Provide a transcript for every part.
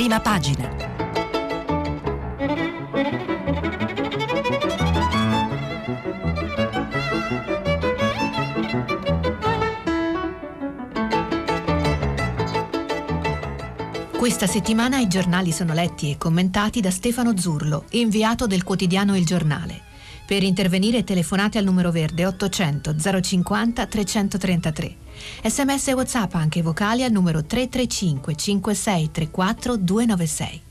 prima pagina. Questa settimana i giornali sono letti e commentati da Stefano Zurlo, inviato del quotidiano Il Giornale. Per intervenire telefonate al numero verde 800 050 333. Sms e WhatsApp anche vocali al numero 335 5634 296.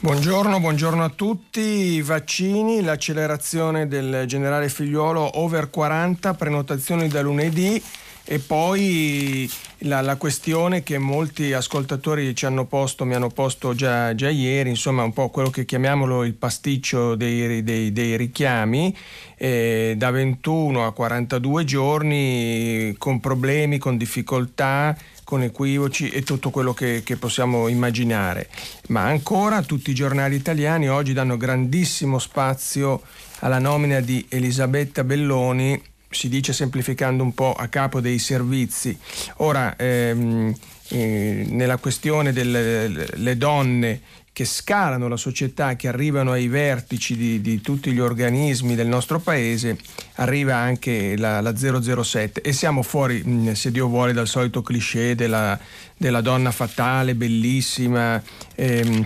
Buongiorno, buongiorno a tutti. Vaccini, l'accelerazione del generale figliuolo over 40, prenotazioni da lunedì. E poi la, la, questione che molti ascoltatori ci hanno posto, mi hanno posto già, già ieri, insomma un po' quello che chiamiamolo il pasticcio dei, dei, dei richiami, eh, da 21 a 42 giorni con problemi, con difficoltà, con equivoci e tutto quello che, che, possiamo immaginare. Ma ancora tutti i giornali italiani oggi danno grandissimo spazio alla nomina di Elisabetta Belloni si dice semplificando un po' a capo dei servizi. Ora, ehm, eh, nella questione delle donne che scalano la società, che arrivano ai vertici di, di, tutti gli organismi del nostro paese, arriva anche la, la 007 e siamo fuori, se Dio vuole, dal solito cliché della, della donna fatale, bellissima. Ehm,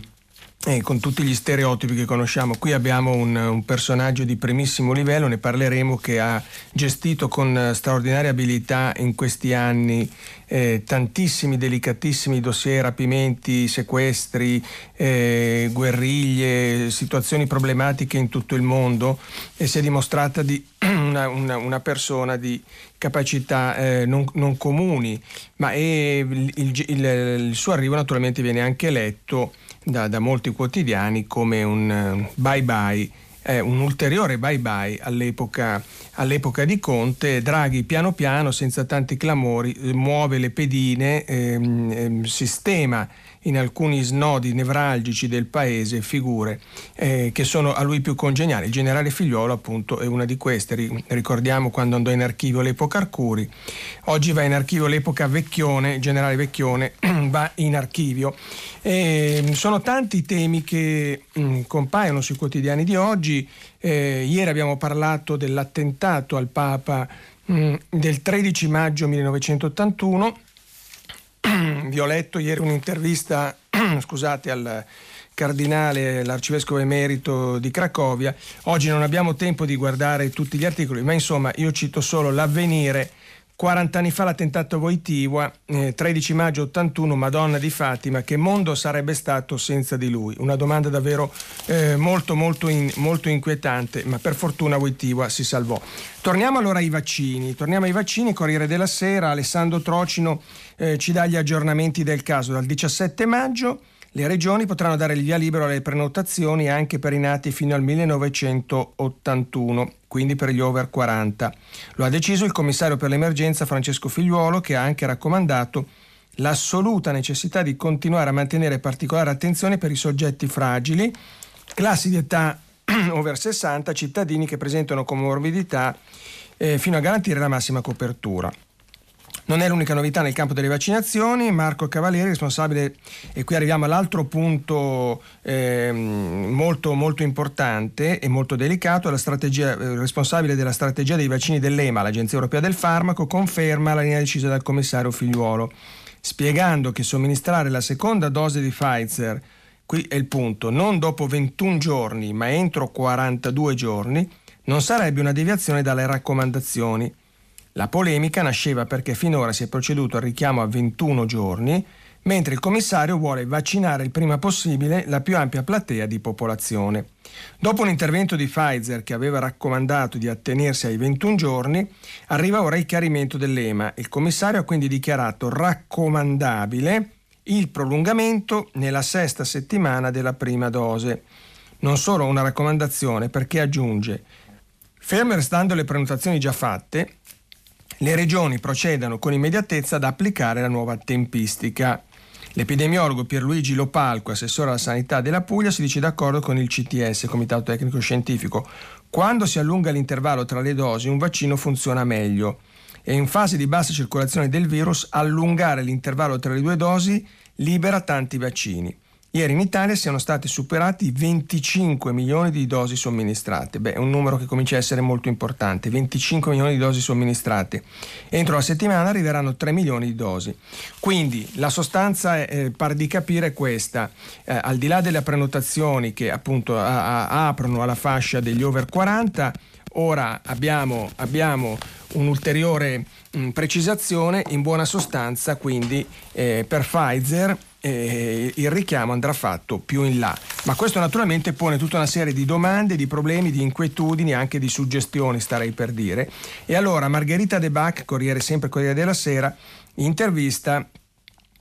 eh, con tutti gli stereotipi che conosciamo. Qui abbiamo un, un, personaggio di primissimo livello, ne parleremo, che ha gestito con straordinaria abilità in questi anni eh, tantissimi delicatissimi dossier, rapimenti, sequestri, eh, guerriglie, situazioni problematiche in tutto il mondo e si è dimostrata di una, una, una persona di capacità eh, non, non, comuni, ma il, il, il, il suo arrivo naturalmente viene anche letto da, da molti quotidiani come un uh, bye bye eh, un ulteriore bye bye all'epoca, all'epoca, di Conte. Draghi piano piano, senza tanti clamori, eh, muove le pedine, ehm, ehm, sistema in alcuni snodi nevralgici del paese figure eh, che sono a lui più congeniali. Il generale Figliuolo appunto è una di queste, ricordiamo quando andò in archivio l'epoca Arcuri, oggi va in archivio l'epoca Vecchione, il generale Vecchione va in archivio. E, mm, sono tanti i temi che mh, mm, compaiono sui quotidiani di oggi, eh, ieri abbiamo parlato dell'attentato al Papa mh, mm, del 13 maggio 1981 vi ho letto ieri un'intervista scusate, al cardinale, l'arcivescovo emerito di Cracovia. Oggi non abbiamo tempo di guardare tutti gli articoli, ma insomma io cito solo l'avvenire 40 anni fa l'attentato a Voitiva, eh, 13 maggio 81, Madonna di Fatima, che mondo sarebbe stato senza di lui? Una domanda davvero eh, molto, molto, in, molto, inquietante, ma per fortuna Voitiva si salvò. Torniamo allora ai vaccini, torniamo ai vaccini, Corriere della Sera, Alessandro Trocino eh, ci dà gli aggiornamenti del caso dal 17 maggio. Le regioni potranno dare il via libero alle prenotazioni anche per i nati fino al 1981, quindi per gli over 40. Lo ha deciso il commissario per l'emergenza Francesco Figliuolo che ha anche raccomandato l'assoluta necessità di continuare a mantenere particolare attenzione per i soggetti fragili, classi di età over 60, cittadini che presentano comorbidità eh, fino a garantire la massima copertura. Non è l'unica novità nel campo delle vaccinazioni, Marco Cavalieri, responsabile, e qui arriviamo all'altro punto eh, molto, molto importante e molto delicato, la eh, responsabile della strategia dei vaccini dell'EMA, l'Agenzia Europea del Farmaco, conferma la linea decisa dal commissario Figliuolo, spiegando che somministrare la seconda dose di Pfizer, qui è il punto, non dopo 21 giorni ma entro 42 giorni, non sarebbe una deviazione dalle raccomandazioni la polemica nasceva perché finora si è proceduto al richiamo a 21 giorni, mentre il commissario vuole vaccinare il prima possibile la più ampia platea di popolazione. Dopo un intervento di Pfizer che aveva raccomandato di attenersi ai 21 giorni, arriva ora il chiarimento dell'EMA. Il commissario ha quindi dichiarato raccomandabile il prolungamento nella sesta settimana della prima dose. Non solo una raccomandazione perché aggiunge, ferme restando le prenotazioni già fatte, le regioni procedano con immediatezza ad applicare la nuova tempistica. L'epidemiologo Pierluigi Lopalco, assessore alla sanità della Puglia, si dice d'accordo con il CTS, Comitato Tecnico Scientifico. Quando si allunga l'intervallo tra le dosi, un vaccino funziona meglio. E in fase di bassa circolazione del virus, allungare l'intervallo tra le due dosi libera tanti vaccini. Ieri in Italia siano stati superati 25 milioni di dosi somministrate. Beh, è un numero che comincia a essere molto importante. 25 milioni di dosi somministrate. Entro la settimana arriveranno 3 milioni di dosi. Quindi la sostanza, eh, par di capire, questa. Eh, al di là delle prenotazioni che appunto a, a, aprono alla fascia degli over 40, ora abbiamo, abbiamo un'ulteriore mh, precisazione. In buona sostanza, quindi, eh, per Pfizer eh, il richiamo andrà fatto più in là. Ma questo naturalmente pone tutta una serie di domande, di problemi, di inquietudini, anche di suggestioni, starei per dire. E allora Margherita De Bac, Corriere sempre Corriere della Sera, intervista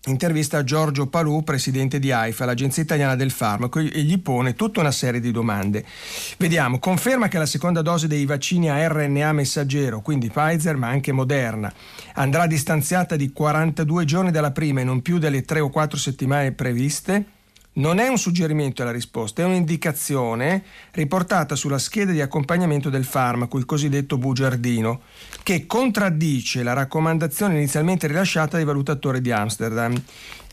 intervista Giorgio Palù, presidente di AIFA, l'Agenzia Italiana del Farmaco, e gli pone tutta una serie di domande. Vediamo, conferma che la seconda dose dei vaccini a RNA messaggero, quindi Pfizer ma anche Moderna, andrà distanziata di 42 giorni dalla prima e non più delle 3 o 4 settimane previste? Non è un suggerimento la risposta, è un'indicazione riportata sulla scheda di accompagnamento del farmaco, il cosiddetto bugiardino, che contraddice la raccomandazione inizialmente rilasciata dai valutatori di Amsterdam.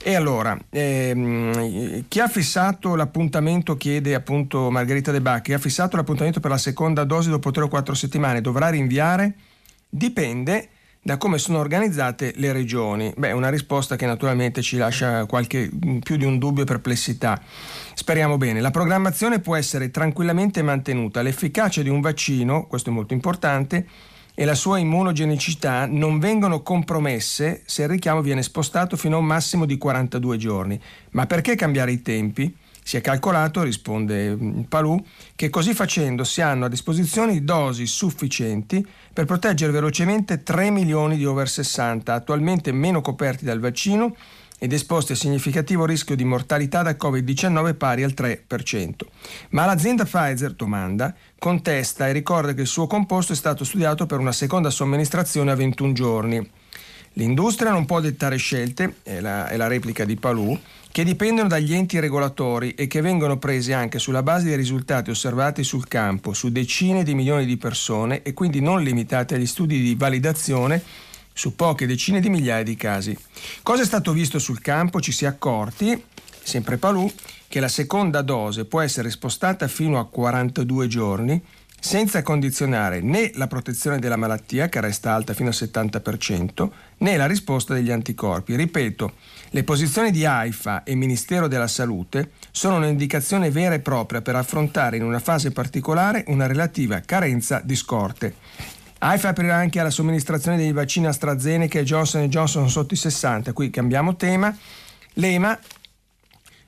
E allora, ehm, chi ha fissato l'appuntamento, chiede appunto Margherita De Bacchi, ha fissato l'appuntamento per la seconda dose dopo 3 o 4 settimane, dovrà rinviare? Dipende da come sono organizzate le regioni. Beh, una risposta che naturalmente ci lascia qualche, più di un dubbio e perplessità. Speriamo bene. La programmazione può essere tranquillamente mantenuta. L'efficacia di un vaccino, questo è molto importante, e la sua immunogenicità non vengono compromesse se il richiamo viene spostato fino a un massimo di 42 giorni. Ma perché cambiare i tempi? Si è calcolato, risponde mm, Palù, che così facendo si hanno a disposizione dosi sufficienti per proteggere velocemente 3 milioni di over 60, attualmente meno coperti dal vaccino ed esposti a significativo rischio di mortalità da Covid-19 pari al 3%. Ma l'azienda Pfizer, domanda, contesta e ricorda che il suo composto è stato studiato per una seconda somministrazione a 21 giorni. L'industria non può dettare scelte, è la, è la replica di Palù, che dipendono dagli enti regolatori e che vengono prese anche sulla base dei risultati osservati sul campo su decine di milioni di persone e quindi non limitate agli studi di validazione su poche decine di migliaia di casi. Cosa è stato visto sul campo? Ci si è accorti, sempre Palù, che la seconda dose può essere spostata fino a 42 giorni senza condizionare né la protezione della malattia, che resta alta fino al 70%, né la risposta degli anticorpi. Ripeto, le posizioni di AIFA e Ministero della Salute sono un'indicazione vera e propria per affrontare in una fase particolare una relativa carenza di scorte. AIFA aprirà anche alla somministrazione dei vaccini AstraZeneca e Johnson Johnson sotto i 60. Qui cambiamo tema. L'EMA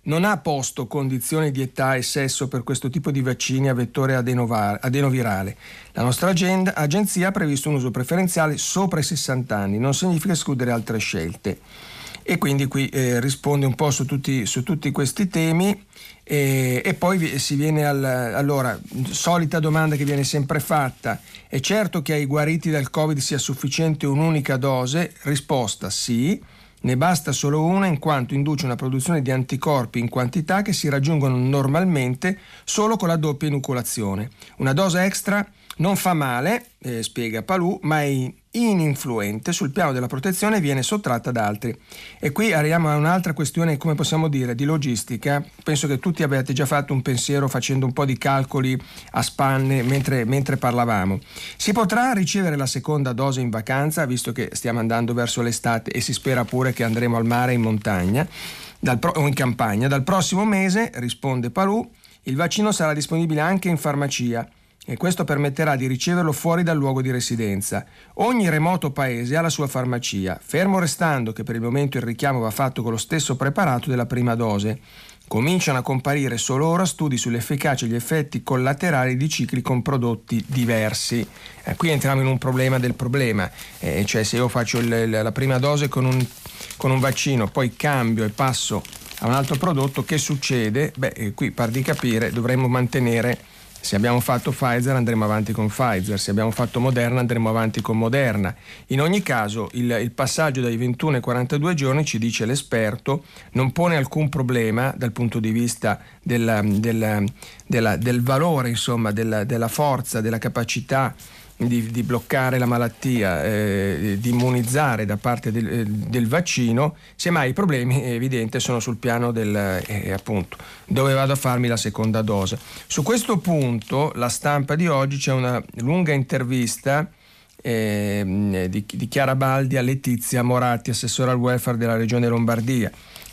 non ha posto condizioni di età e sesso per questo tipo di vaccini a vettore adenovirale. La nostra agenda, agenzia ha previsto un uso preferenziale sopra i 60 anni, non significa escludere altre scelte. E quindi qui eh, risponde un po' su tutti, su tutti questi temi e, e, poi si viene al, allora, solita domanda che viene sempre fatta, è certo che ai guariti dal Covid sia sufficiente un'unica dose? Risposta sì ne basta solo una in quanto induce una produzione di anticorpi in quantità che si raggiungono normalmente solo con la doppia inoculazione. Una dose extra non fa male, eh, spiega Palù, ma è ininfluente sul piano della protezione viene sottratta da altri. E qui arriviamo a un'altra questione, come possiamo dire, di logistica. Penso che tutti abbiate già fatto un pensiero facendo un po' di calcoli a spanne mentre, mentre parlavamo. Si potrà ricevere la seconda dose in vacanza, visto che stiamo andando verso l'estate e si spera pure che andremo al mare in montagna pro- o in campagna. Dal prossimo mese, risponde Palù, il vaccino sarà disponibile anche in farmacia e questo permetterà di riceverlo fuori dal luogo di residenza. Ogni remoto paese ha la sua farmacia, fermo restando che per il momento il richiamo va fatto con lo stesso preparato della prima dose. Cominciano a comparire solo ora studi sull'efficacia e gli effetti collaterali di cicli con prodotti diversi. Eh, qui entriamo in un problema del problema, eh, cioè se io faccio il, la prima dose con un, con un vaccino, poi cambio e passo a un altro prodotto, che succede? Beh, eh, qui par di capire dovremmo mantenere se abbiamo fatto Pfizer andremo avanti con Pfizer, se abbiamo fatto Moderna andremo avanti con Moderna. In ogni caso il, il, passaggio dai 21 ai 42 giorni, ci dice l'esperto, non pone alcun problema dal punto di vista della, della, della, del valore, insomma, della, della forza, della capacità di, di bloccare la malattia, eh, di immunizzare da parte del, eh, del, vaccino, semmai i problemi è evidente sono sul piano del eh, appunto dove vado a farmi la seconda dose. Su questo punto la stampa di oggi c'è una lunga intervista eh, di, di Chiara Baldi a Letizia Moratti, assessore al welfare della regione Lombardia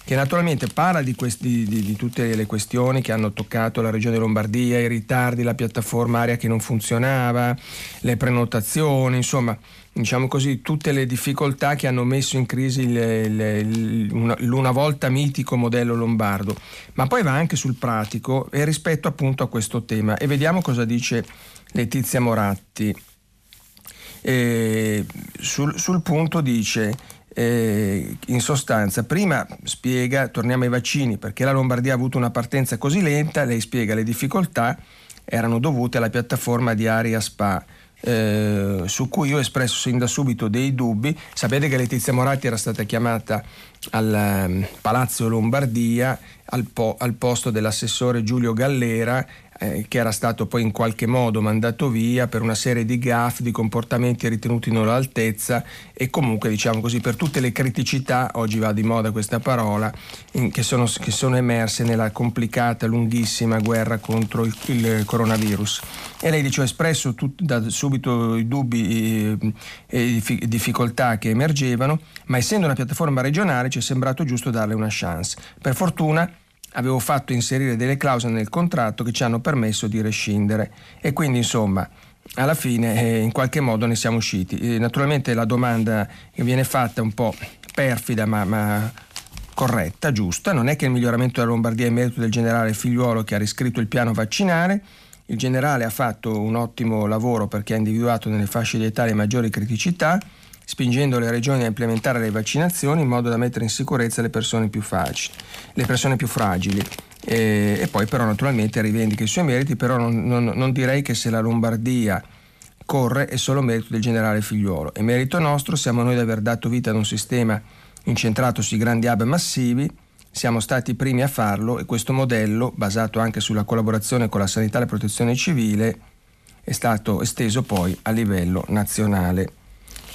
che naturalmente parla di, questi, di, di, tutte le questioni che hanno toccato la regione Lombardia, i ritardi, la piattaforma aria che non funzionava, le prenotazioni, insomma diciamo così, tutte le difficoltà che hanno messo in crisi le, le, l'una volta mitico modello lombardo, ma poi va anche sul pratico e rispetto appunto a questo tema e vediamo cosa dice Letizia Moratti. Eh, sul, sul punto dice eh, in sostanza, prima spiega, torniamo ai vaccini, perché la Lombardia ha avuto una partenza così lenta, lei spiega le difficoltà erano dovute alla piattaforma di Aria Spa. Eh, su cui io ho espresso sin da subito dei dubbi. Sapete che Letizia Moratti era stata chiamata al um, Palazzo Lombardia al, po- al, posto dell'assessore Giulio Gallera eh, che era stato poi in qualche modo mandato via per una serie di gaff, di comportamenti ritenuti non all'altezza e comunque diciamo così per tutte le criticità, oggi va di moda questa parola, in, che, sono, che, sono, emerse nella complicata, lunghissima guerra contro il, il coronavirus. E lei dice ho espresso tut, da subito i dubbi eh, e difficoltà che emergevano, ma essendo una piattaforma regionale ci è sembrato giusto darle una chance. Per fortuna avevo fatto inserire delle clausole nel contratto che ci hanno permesso di rescindere. E quindi insomma alla fine eh, in qualche modo ne siamo usciti. Eh, naturalmente la domanda che viene fatta è un po' perfida ma, ma corretta, giusta, non è che il miglioramento della Lombardia è merito del generale Figliuolo che ha riscritto il piano vaccinale, il generale ha fatto un ottimo lavoro perché ha individuato nelle fasce di età le maggiori criticità, spingendo le regioni a implementare le vaccinazioni in modo da mettere in sicurezza le persone più, facili, le persone più fragili. E, e, poi però naturalmente rivendica i suoi meriti, però non, non, non direi che se la Lombardia corre è solo merito del generale figliuolo. È merito nostro, siamo noi ad aver dato vita ad un sistema incentrato sui grandi hub massivi, siamo stati i primi a farlo e questo modello, basato anche sulla collaborazione con la sanità e la protezione civile, è stato esteso poi a livello nazionale.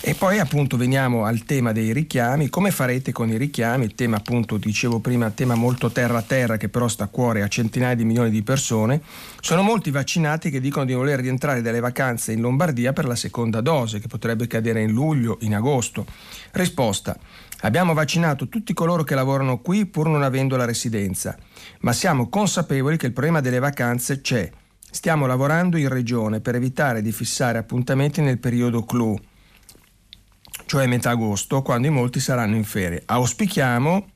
E poi appunto veniamo al tema dei richiami, come farete con i richiami, tema appunto dicevo prima, tema molto terra a terra che però sta a cuore a centinaia di milioni di persone, sono molti vaccinati che dicono di voler rientrare dalle vacanze in Lombardia per la seconda dose che potrebbe cadere in luglio, in agosto. Risposta, abbiamo vaccinato tutti coloro che lavorano qui pur non avendo la residenza, ma siamo consapevoli che il problema delle vacanze c'è. Stiamo lavorando in regione per evitare di fissare appuntamenti nel periodo clou cioè metà agosto, quando i molti saranno in ferie. Auspichiamo,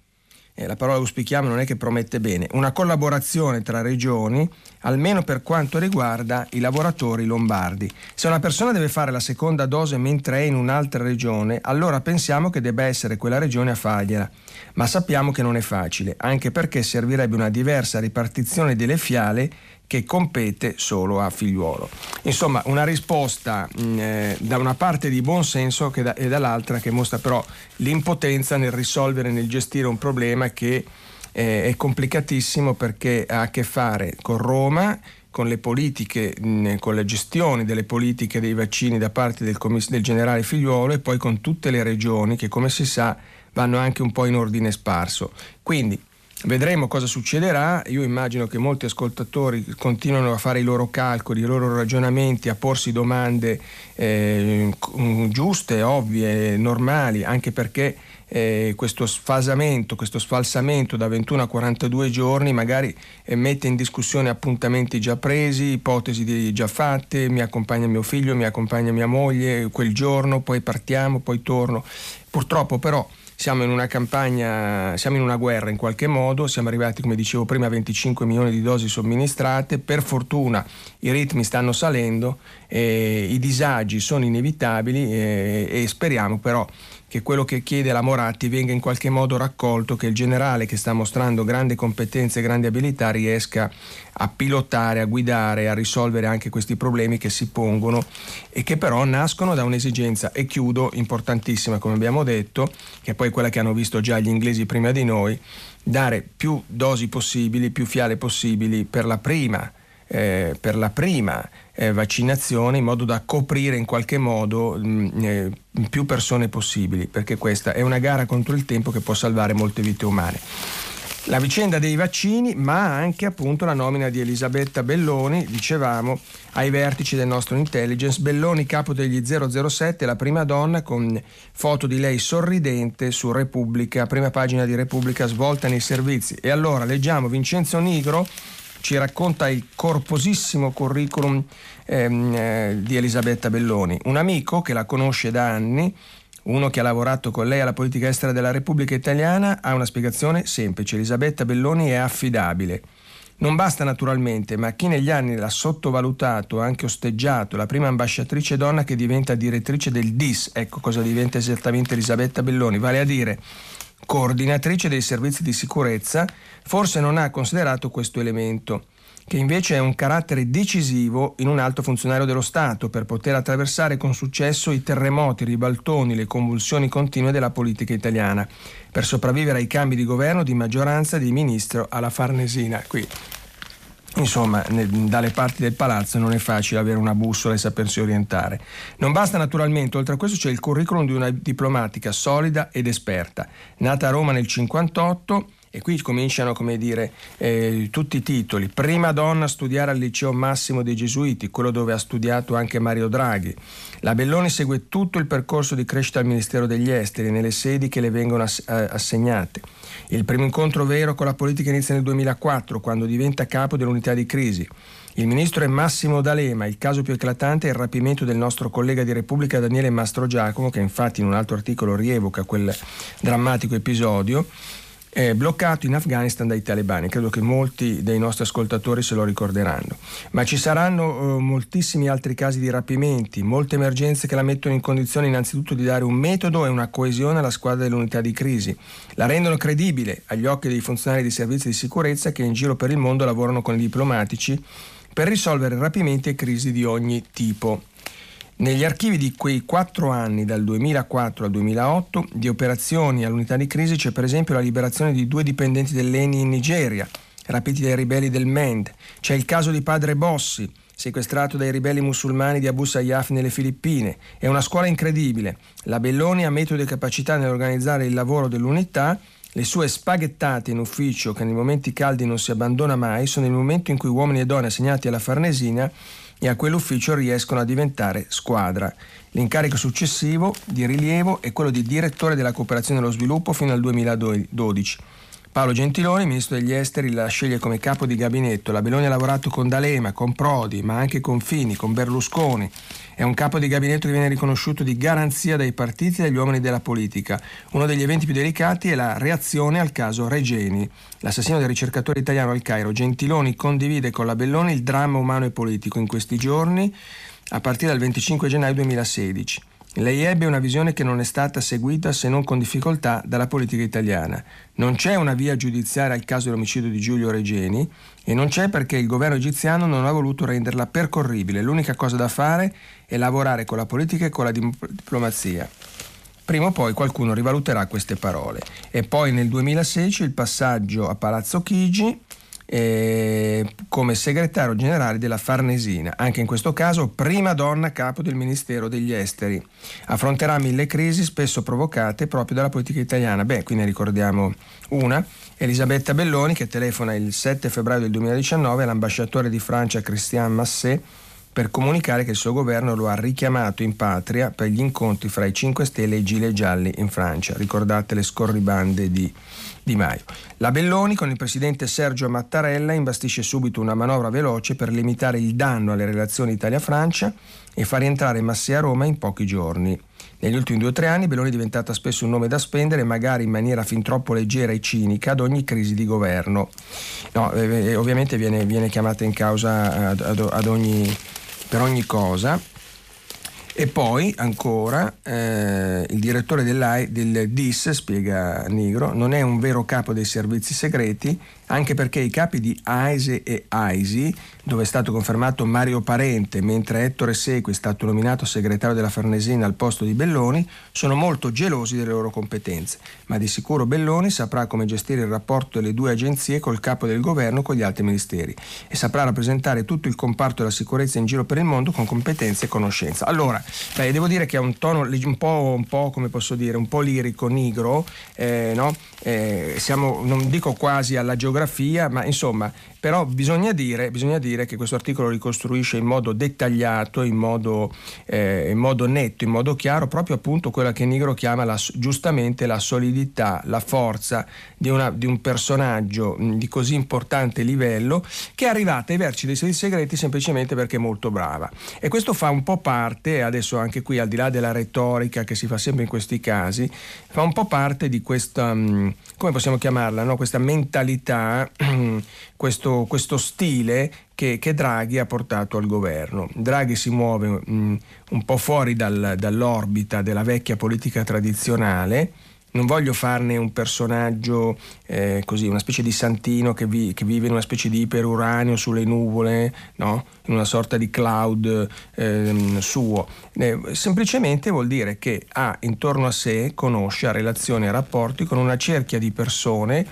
eh, la parola auspichiamo non è che promette bene, una collaborazione tra regioni, almeno per quanto riguarda i lavoratori lombardi. Se una persona deve fare la seconda dose mentre è in un'altra regione, allora pensiamo che debba essere quella regione a fargliela. Ma sappiamo che non è facile, anche perché servirebbe una diversa ripartizione delle fiale che compete solo a figliuolo. Insomma, una risposta mm, eh, da una parte di buon senso da, e dall'altra che mostra però l'impotenza nel risolvere, nel gestire un problema che eh, è complicatissimo perché ha a che fare con Roma, con le politiche, mh, mm, con la gestione delle politiche dei vaccini da parte del, commiss- del generale figliuolo e poi con tutte le regioni che come si sa vanno anche un po' in ordine sparso. Quindi Vedremo cosa succederà, io immagino che molti ascoltatori continuano a fare i loro calcoli, i loro ragionamenti, a porsi domande eh, giuste, ovvie, normali, anche perché eh, questo sfasamento, questo sfalsamento da 21 a 42 giorni magari eh, mette in discussione appuntamenti già presi, ipotesi già fatte, mi accompagna mio figlio, mi accompagna mia moglie quel giorno, poi partiamo, poi torno. Purtroppo però siamo in una campagna, siamo in una guerra in qualche modo, siamo arrivati come dicevo prima a 25 milioni di dosi somministrate, per fortuna i ritmi stanno salendo, eh, i disagi sono inevitabili eh, e speriamo però che quello che chiede la Moratti venga in qualche modo raccolto, che il generale che sta mostrando grandi competenze e grandi abilità riesca a pilotare, a guidare, a risolvere anche questi problemi che si pongono e che però nascono da un'esigenza, e chiudo, importantissima come abbiamo detto, che è poi quella che hanno visto già gli inglesi prima di noi, dare più dosi possibili, più fiale possibili per la prima eh, per la prima eh, vaccinazione in modo da coprire in qualche modo mh, mm, eh, più persone possibili, perché questa è una gara contro il tempo che può salvare molte vite umane. La vicenda dei vaccini, ma anche appunto la nomina di Elisabetta Belloni, dicevamo, ai vertici del nostro intelligence. Belloni, capo degli 007, la prima donna con foto di lei sorridente su Repubblica, prima pagina di Repubblica svolta nei servizi. E allora leggiamo Vincenzo Nigro ci racconta il corposissimo curriculum ehm, eh, di Elisabetta Belloni, un amico che la conosce da anni, uno che ha lavorato con lei alla politica estera della Repubblica Italiana, ha una spiegazione semplice. Elisabetta Belloni è affidabile. Non basta naturalmente, ma chi negli anni l'ha sottovalutato, anche osteggiato, la prima ambasciatrice donna che diventa direttrice del DIS, ecco cosa diventa esattamente Elisabetta Belloni, vale a dire coordinatrice dei servizi di sicurezza, forse non ha considerato questo elemento, che invece è un carattere decisivo in un alto funzionario dello Stato per poter attraversare con successo i terremoti, i ribaltoni, le convulsioni continue della politica italiana, per sopravvivere ai cambi di governo, di maggioranza, di ministro alla Farnesina. Qui Insomma, dalle parti del palazzo non è facile avere una bussola e sapersi orientare. Non basta naturalmente, oltre a questo c'è il curriculum di una diplomatica solida ed esperta. Nata a Roma nel 1958, e qui cominciano, come dire, eh, tutti i titoli. Prima donna a studiare al liceo Massimo dei Gesuiti, quello dove ha studiato anche Mario Draghi. La Belloni segue tutto il percorso di crescita al Ministero degli Esteri, nelle sedi che le vengono ass- assegnate. Il primo incontro vero con la politica inizia nel 2004, quando diventa capo dell'unità di crisi. Il ministro è Massimo D'Alema, il caso più eclatante è il rapimento del nostro collega di Repubblica Daniele Mastro Giacomo, che infatti in un altro articolo rievoca quel drammatico episodio eh, bloccato in Afghanistan dai talebani. Credo che molti dei nostri ascoltatori se lo ricorderanno. Ma ci saranno eh, moltissimi altri casi di rapimenti, molte emergenze che la mettono in condizione innanzitutto di dare un metodo e una coesione alla squadra dell'unità di crisi. La rendono credibile agli occhi dei funzionari di servizi di sicurezza che in giro per il mondo lavorano con i diplomatici per risolvere rapimenti e crisi di ogni tipo. Negli archivi di quei quattro anni, dal 2004 al 2008, di operazioni all'unità di crisi c'è per esempio la liberazione di due dipendenti dell'ENI in Nigeria, rapiti dai ribelli del MEND. C'è il caso di padre Bossi, sequestrato dai ribelli musulmani di Abu Sayyaf nelle Filippine. È una scuola incredibile. La Belloni ha metodo e capacità nell'organizzare il lavoro dell'unità. Le sue spaghettate in ufficio, che nei momenti caldi non si abbandona mai, sono il momento in cui uomini e donne assegnati alla Farnesina e a quell'ufficio riescono a diventare squadra. L'incarico successivo di rilievo è quello di direttore della cooperazione e dello sviluppo fino al 2012. Paolo Gentiloni, ministro degli esteri, la sceglie come capo di gabinetto. La Belloni ha lavorato con D'Alema, con Prodi, ma anche con Fini, con Berlusconi. È un capo di gabinetto che viene riconosciuto di garanzia dai partiti e dagli uomini della politica. Uno degli eventi più delicati è la reazione al caso Regeni, l'assassino del ricercatore italiano al Cairo. Gentiloni condivide con la Belloni il dramma umano e politico in questi giorni, a partire dal 25 gennaio 2016. Lei ebbe una visione che non è stata seguita se non con difficoltà dalla politica italiana. Non c'è una via giudiziaria al caso dell'omicidio di Giulio Regeni e non c'è perché il governo egiziano non ha voluto renderla percorribile. L'unica cosa da fare è lavorare con la politica e con la diplomazia. Prima o poi qualcuno rivaluterà queste parole. E poi nel 2016 il passaggio a Palazzo Chigi eh, come segretario generale della Farnesina, anche in questo caso prima donna capo del Ministero degli Esteri. Affronterà mille crisi spesso provocate proprio dalla politica italiana. Beh, qui ne ricordiamo una, Elisabetta Belloni che telefona il 7 febbraio del 2019 all'ambasciatore di Francia Christian Massé per comunicare che il suo governo lo ha richiamato in patria per gli incontri fra i 5 Stelle e i Gilet Gialli in Francia. Ricordate le scorribande di di Maio. La Belloni con il presidente Sergio Mattarella imbastisce subito una manovra veloce per limitare il danno alle relazioni Italia-Francia e far rientrare Massé a Roma in pochi giorni. Negli ultimi due o tre anni Belloni è diventata spesso un nome da spendere, magari in maniera fin troppo leggera e cinica, ad ogni crisi di governo. No, eh, eh ovviamente viene, viene, chiamata in causa ad, ad, ad ogni, per ogni cosa E poi ancora eh, il direttore del DIS, spiega Nigro, non è un vero capo dei servizi segreti, anche perché i capi di AISE e AISI, dove è stato confermato Mario Parente, mentre Ettore Sequi è stato nominato segretario della Farnesina al posto di Belloni, sono molto gelosi delle loro competenze, ma di sicuro Belloni saprà come gestire il rapporto delle due agenzie col capo del governo e con gli altri ministeri e saprà rappresentare tutto il comparto della sicurezza in giro per il mondo con competenze e conoscenza. Allora, beh, devo dire che ha un tono un po', un po', come posso dire, un po' lirico, nigro, eh, no? eh, siamo, non dico quasi alla geografia, geografia, ma insomma, però bisogna dire, bisogna dire che questo articolo ricostruisce in modo dettagliato, in modo, eh, in modo, netto, in modo chiaro, proprio appunto quella che Nigro chiama la, giustamente la solidità, la forza di, una, di un personaggio di così importante livello che è arrivata ai vertici dei servizi segreti semplicemente perché è molto brava. E questo fa un po' parte, adesso anche qui al di là della retorica che si fa sempre in questi casi, fa un po' parte di questa, come possiamo chiamarla, no? questa mentalità questo, questo stile che, che, Draghi ha portato al governo. Draghi si muove mh, un po' fuori dal, dall'orbita della vecchia politica tradizionale non voglio farne un personaggio eh, così, una specie di santino che, vi, che, vive in una specie di iperuranio sulle nuvole, no? in una sorta di cloud eh, suo. Eh, semplicemente vuol dire che ha intorno a sé, conosce, ha relazioni e rapporti con una cerchia di persone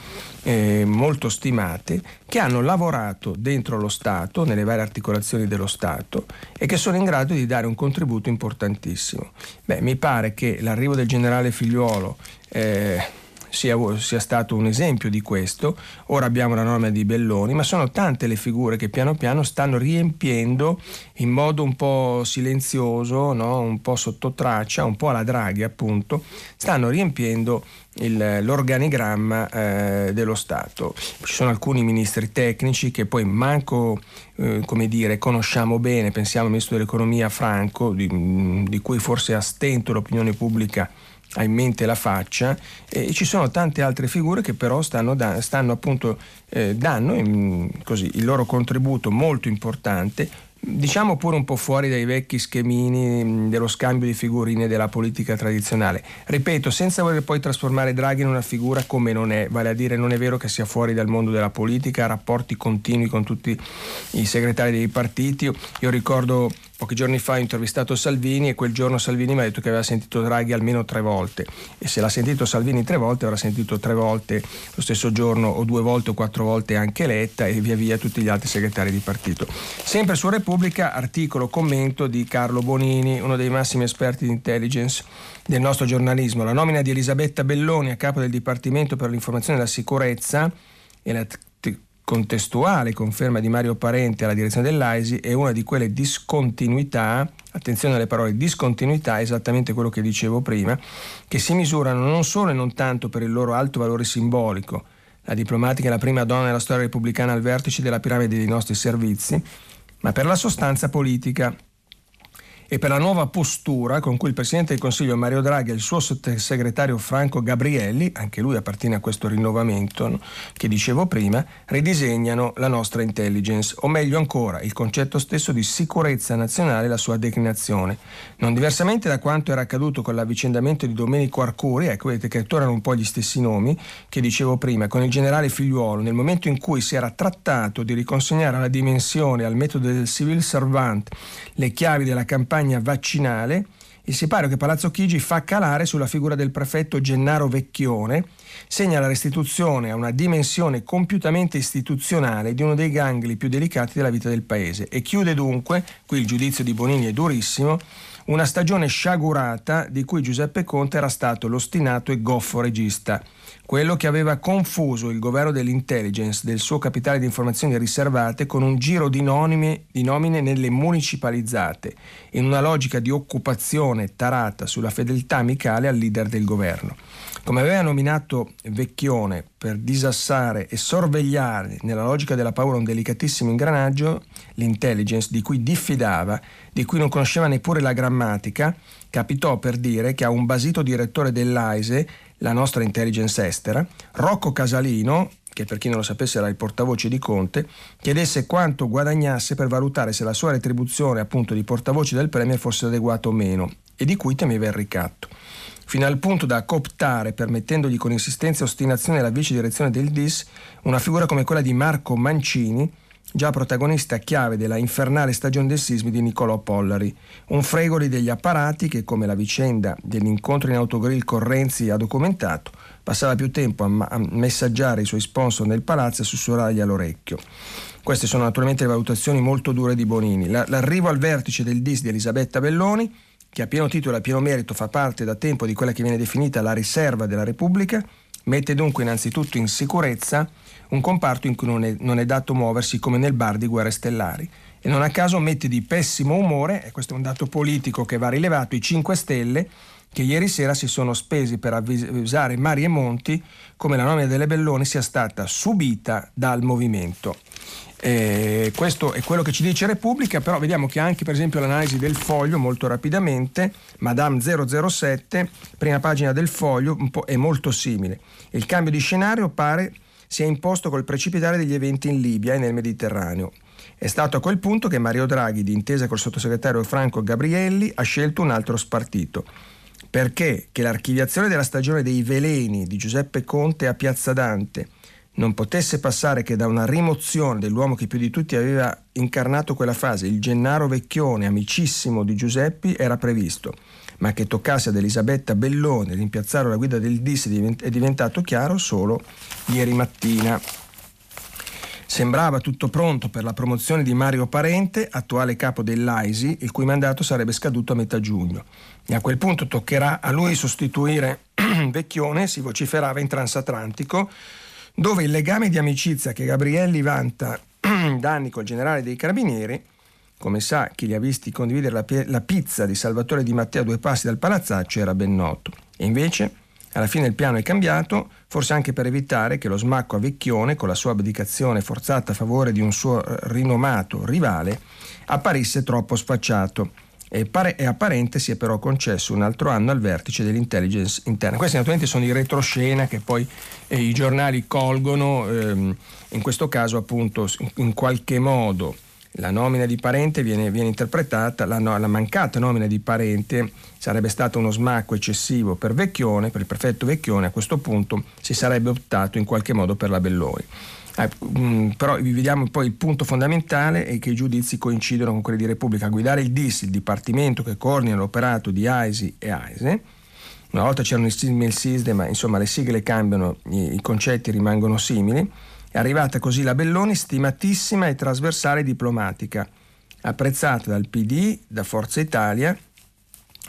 eh, molto stimate che hanno lavorato dentro lo Stato, nelle varie articolazioni dello Stato e che sono in grado di dare un contributo importantissimo. Beh, mi pare che l'arrivo del generale figliuolo eh, sia, sia, stato un esempio di questo. Ora abbiamo la norma di Belloni, ma sono tante le figure che piano piano stanno riempiendo in modo un po' silenzioso, no? un po' sotto traccia, un po' alla Draghi appunto, stanno riempiendo il, l'organigramma eh, dello Stato. Ci sono alcuni ministri tecnici che poi manco, eh, come dire, conosciamo bene, pensiamo al ministro dell'economia Franco, di, di cui forse ha stento l'opinione pubblica ha in mente la faccia e ci sono tante altre figure che però stanno, da, stanno appunto eh, danno in, così, il loro contributo molto importante diciamo pure un po' fuori dai vecchi schemini dello scambio di figurine della politica tradizionale. Ripeto, senza voler poi trasformare Draghi in una figura come non è, vale a dire non è vero che sia fuori dal mondo della politica, ha rapporti continui con tutti i segretari dei partiti. Io ricordo Pochi giorni fa ho intervistato Salvini e quel giorno Salvini mi ha detto che aveva sentito Draghi almeno tre volte e se l'ha sentito Salvini tre volte avrà sentito tre volte lo stesso giorno o due volte o quattro volte anche Letta e via via tutti gli altri segretari di partito. Sempre su Repubblica, articolo, commento di Carlo Bonini, uno dei massimi esperti di intelligence del nostro giornalismo. La nomina di Elisabetta Belloni a capo del Dipartimento per l'informazione e la sicurezza e la contestuale conferma di Mario Parente alla direzione dell'AISI è una di quelle discontinuità, attenzione alle parole discontinuità, esattamente quello che dicevo prima, che si misurano non solo e non tanto per il loro alto valore simbolico, la diplomatica è la prima donna nella storia repubblicana al vertice della piramide dei nostri servizi, ma per la sostanza politica e per la nuova postura con cui il Presidente del Consiglio Mario Draghi e il suo sottosegretario Franco Gabrielli, anche lui appartiene a questo rinnovamento no? che dicevo prima, ridisegnano la nostra intelligence, o meglio ancora il concetto stesso di sicurezza nazionale e la sua declinazione. Non diversamente da quanto era accaduto con l'avvicendamento di Domenico Arcuri, ecco vedete che tornano un po' gli stessi nomi che dicevo prima, con il generale Figliuolo, nel momento in cui si era trattato di riconsegnare alla dimensione, al metodo del civil servant, le chiavi della campagna campagna vaccinale, il sipario che Palazzo Chigi fa calare sulla figura del prefetto Gennaro Vecchione segna la restituzione a una dimensione compiutamente istituzionale di uno dei gangli più delicati della vita del paese. E chiude dunque, qui il giudizio di Bonini è durissimo, una stagione sciagurata di cui Giuseppe Conte era stato l'ostinato e goffo regista quello che aveva confuso il governo dell'intelligence del suo capitale di informazioni riservate con un giro di, nonime, di nomine nelle municipalizzate, in una logica di occupazione tarata sulla fedeltà amicale al leader del governo. Come aveva nominato Vecchione per disassare e sorvegliare nella logica della paura un delicatissimo ingranaggio, l'intelligence di cui diffidava, di cui non conosceva neppure la grammatica, capitò per dire che a un basito direttore dell'AISE la nostra intelligence estera, Rocco Casalino, che per chi non lo sapesse era il portavoce di Conte, chiedesse quanto guadagnasse per valutare se la sua retribuzione appunto di portavoce del Premier fosse adeguata o meno, e di cui temeva il ricatto. Fino al punto da cooptare, permettendogli con insistenza e ostinazione la vice direzione del DIS, una figura come quella di Marco Mancini, già protagonista chiave della infernale stagione dei sismi di Niccolò Pollari, un fregoli degli apparati che, come la vicenda dell'incontro in autogrill con Renzi ha documentato, passava più tempo a, ma- a messaggiare i suoi sponsor nel palazzo e sussurrargli all'orecchio. Queste sono naturalmente le valutazioni molto dure di Bonini. La- l'arrivo al vertice del DIS di Elisabetta Belloni che a pieno titolo e a pieno merito fa parte da tempo di quella che viene definita la riserva della Repubblica, mette dunque innanzitutto in sicurezza un comparto in cui non è, non è dato muoversi come nel bar di Guerre Stellari e non a caso mette di pessimo umore, e questo è un dato politico che va rilevato, i 5 Stelle che ieri sera si sono spesi per avvisare Mari e Monti come la nomina delle Belloni sia stata subita dal movimento. Eh, questo è quello che ci dice Repubblica, però vediamo che anche per esempio l'analisi del foglio, molto rapidamente, Madame 007, prima pagina del foglio, è molto simile. Il cambio di scenario pare sia imposto col precipitare degli eventi in Libia e nel Mediterraneo. È stato a quel punto che Mario Draghi, d'intesa col sottosegretario Franco Gabrielli, ha scelto un altro spartito. Perché che l'archiviazione della stagione dei veleni di Giuseppe Conte a Piazza Dante non potesse passare che da una rimozione dell'uomo che più di tutti aveva incarnato quella fase, il Gennaro Vecchione, amicissimo di Giuseppi, era previsto, ma che toccasse ad Elisabetta Belloni rimpiazzare la guida del DIS è diventato chiaro solo ieri mattina. Sembrava tutto pronto per la promozione di Mario Parente, attuale capo dell'AISI, il cui mandato sarebbe scaduto a metà giugno. E a quel punto toccherà a lui sostituire Vecchione, si vociferava in transatlantico, dove il legame di amicizia che Gabrielli vanta da anni col generale dei carabinieri, come sa chi li ha visti condividere la, la pizza di Salvatore Di Matteo a due passi dal palazzaccio, era ben noto. E invece, alla fine il piano è cambiato, forse anche per evitare che lo smacco a Vecchione, con la sua abdicazione forzata a favore di un suo eh, rinomato rivale, apparisse troppo sfacciato e, pare, apparente si è però concesso un altro anno al vertice dell'intelligence interna. Questi naturalmente sono i retroscena che poi eh, i giornali colgono, ehm, in questo caso appunto in qualche modo la nomina di parente viene, viene interpretata, la, no, la, mancata nomina di parente sarebbe stato uno smacco eccessivo per Vecchione, per il prefetto Vecchione, a questo punto si sarebbe optato in qualche modo per la Belloni. Eh, mm, però vediamo poi il punto fondamentale è che i giudizi coincidono con quelli di Repubblica. A guidare il DIS, il dipartimento che coordina l'operato di AISI e AISE, una volta c'erano il SISM e il SISDE, ma insomma le sigle cambiano, i, i concetti rimangono simili. È arrivata così la Belloni, stimatissima e trasversale diplomatica, apprezzata dal PD, da Forza Italia,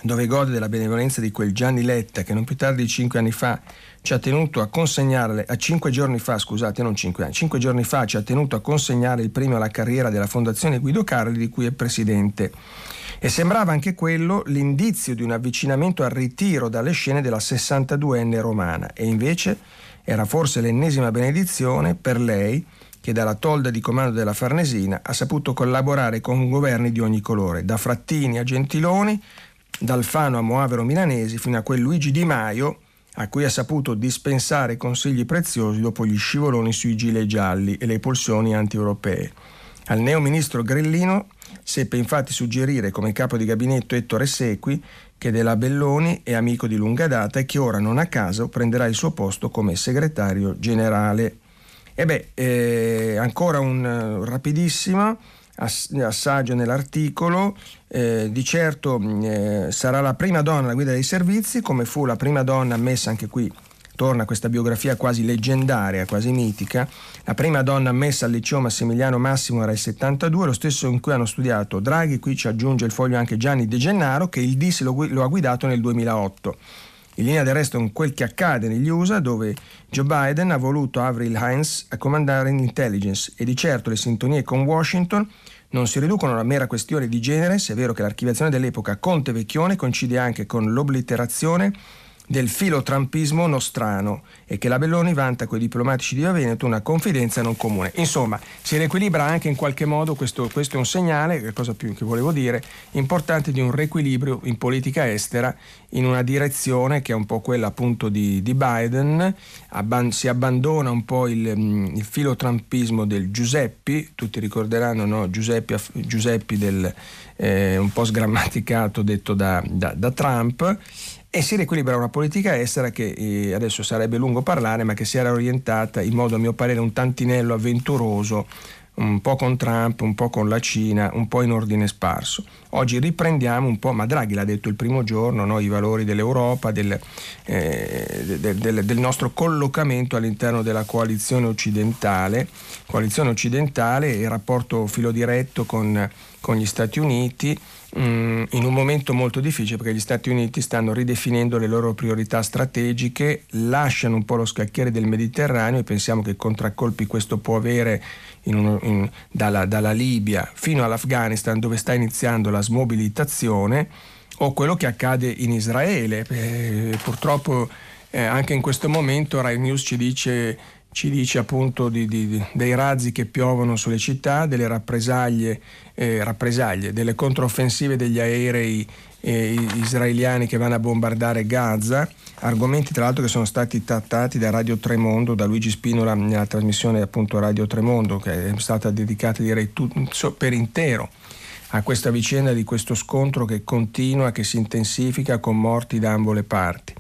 dove gode della benevolenza di quel Gianni Letta che non più tardi di cinque anni fa ci ha tenuto a consegnarle, a cinque giorni fa, scusate, non cinque anni, cinque giorni fa ci ha tenuto a consegnare il premio alla carriera della Fondazione Guido Carli di cui è presidente. E sembrava anche quello l'indizio di un avvicinamento al ritiro dalle scene della 62enne romana. E invece era forse l'ennesima benedizione per lei che dalla tolda di comando della Farnesina ha saputo collaborare con governi di ogni colore, da Frattini a Gentiloni, dal Fano a Moavero Milanesi fino a quel Luigi Di Maio a cui ha saputo dispensare consigli preziosi dopo gli scivoloni sui gilet gialli e le pulsioni anti-europee. Al neo ministro Grellino seppe infatti suggerire come capo di gabinetto Ettore Sequi, che della Belloni è amico di lunga data e che ora non a caso prenderà il suo posto come segretario generale. E beh, eh, ancora un uh, rapidissimo assaggio nell'articolo, eh, di certo eh, sarà la prima donna alla guida dei servizi, come fu la prima donna ammessa anche qui. Torna questa biografia quasi leggendaria, quasi mitica. La prima donna ammessa al liceo Massimiliano Massimo era il 72, lo stesso in cui hanno studiato Draghi, qui ci aggiunge il foglio anche Gianni De Gennaro, che il DIS lo, lo ha guidato nel 2008 in linea del resto con quel che accade negli USA dove Joe Biden ha voluto Avril Hines a comandare l'intelligence e di certo le sintonie con Washington non si riducono a una mera questione di genere, se è vero che l'archiviazione dell'epoca Conte-Vecchione coincide anche con l'obliterazione del filotrampismo nostrano e che la Belloni vanta con i diplomatici di Veneto una confidenza non comune. Insomma, si riequilibra anche in qualche modo, questo, questo è un segnale, cosa più che volevo dire, importante di un riequilibrio in politica estera in una direzione che è un po' quella appunto di, di Biden, Abban- si abbandona un po' il, il filotrampismo del Giuseppi, tutti ricorderanno no? Giuseppi, Giuseppi del, eh, un po' sgrammaticato detto da, da, da Trump e si riequilibra una politica estera che eh, adesso sarebbe lungo parlare, ma che si era orientata in modo a mio parere un tantinello avventuroso, un po' con Trump, un po' con la Cina, un po' in ordine sparso. Oggi riprendiamo un po', ma Draghi l'ha detto il primo giorno, no? i valori dell'Europa, del, eh, del, del, del, nostro collocamento all'interno della coalizione occidentale, coalizione occidentale e il rapporto filo diretto con, con gli Stati Uniti Mm, in un momento molto difficile perché gli Stati Uniti stanno ridefinendo le loro priorità strategiche, lasciano un po' lo scacchiere del Mediterraneo e pensiamo che contraccolpi questo può avere in uno, in, dalla, dalla Libia fino all'Afghanistan dove sta iniziando la smobilitazione o quello che accade in Israele. Eh, purtroppo eh, anche in questo momento Rai News ci dice ci dice appunto di, di, dei razzi che piovono sulle città, delle rappresaglie, eh, rappresaglie delle controffensive degli aerei eh, israeliani che vanno a bombardare Gaza, argomenti tra l'altro che sono stati trattati da Radio Tremondo, da Luigi Spinola nella trasmissione appunto Radio Tremondo, che è stata dedicata direi tutto, per intero a questa vicenda di questo scontro che continua, che si intensifica con morti da ambo le parti.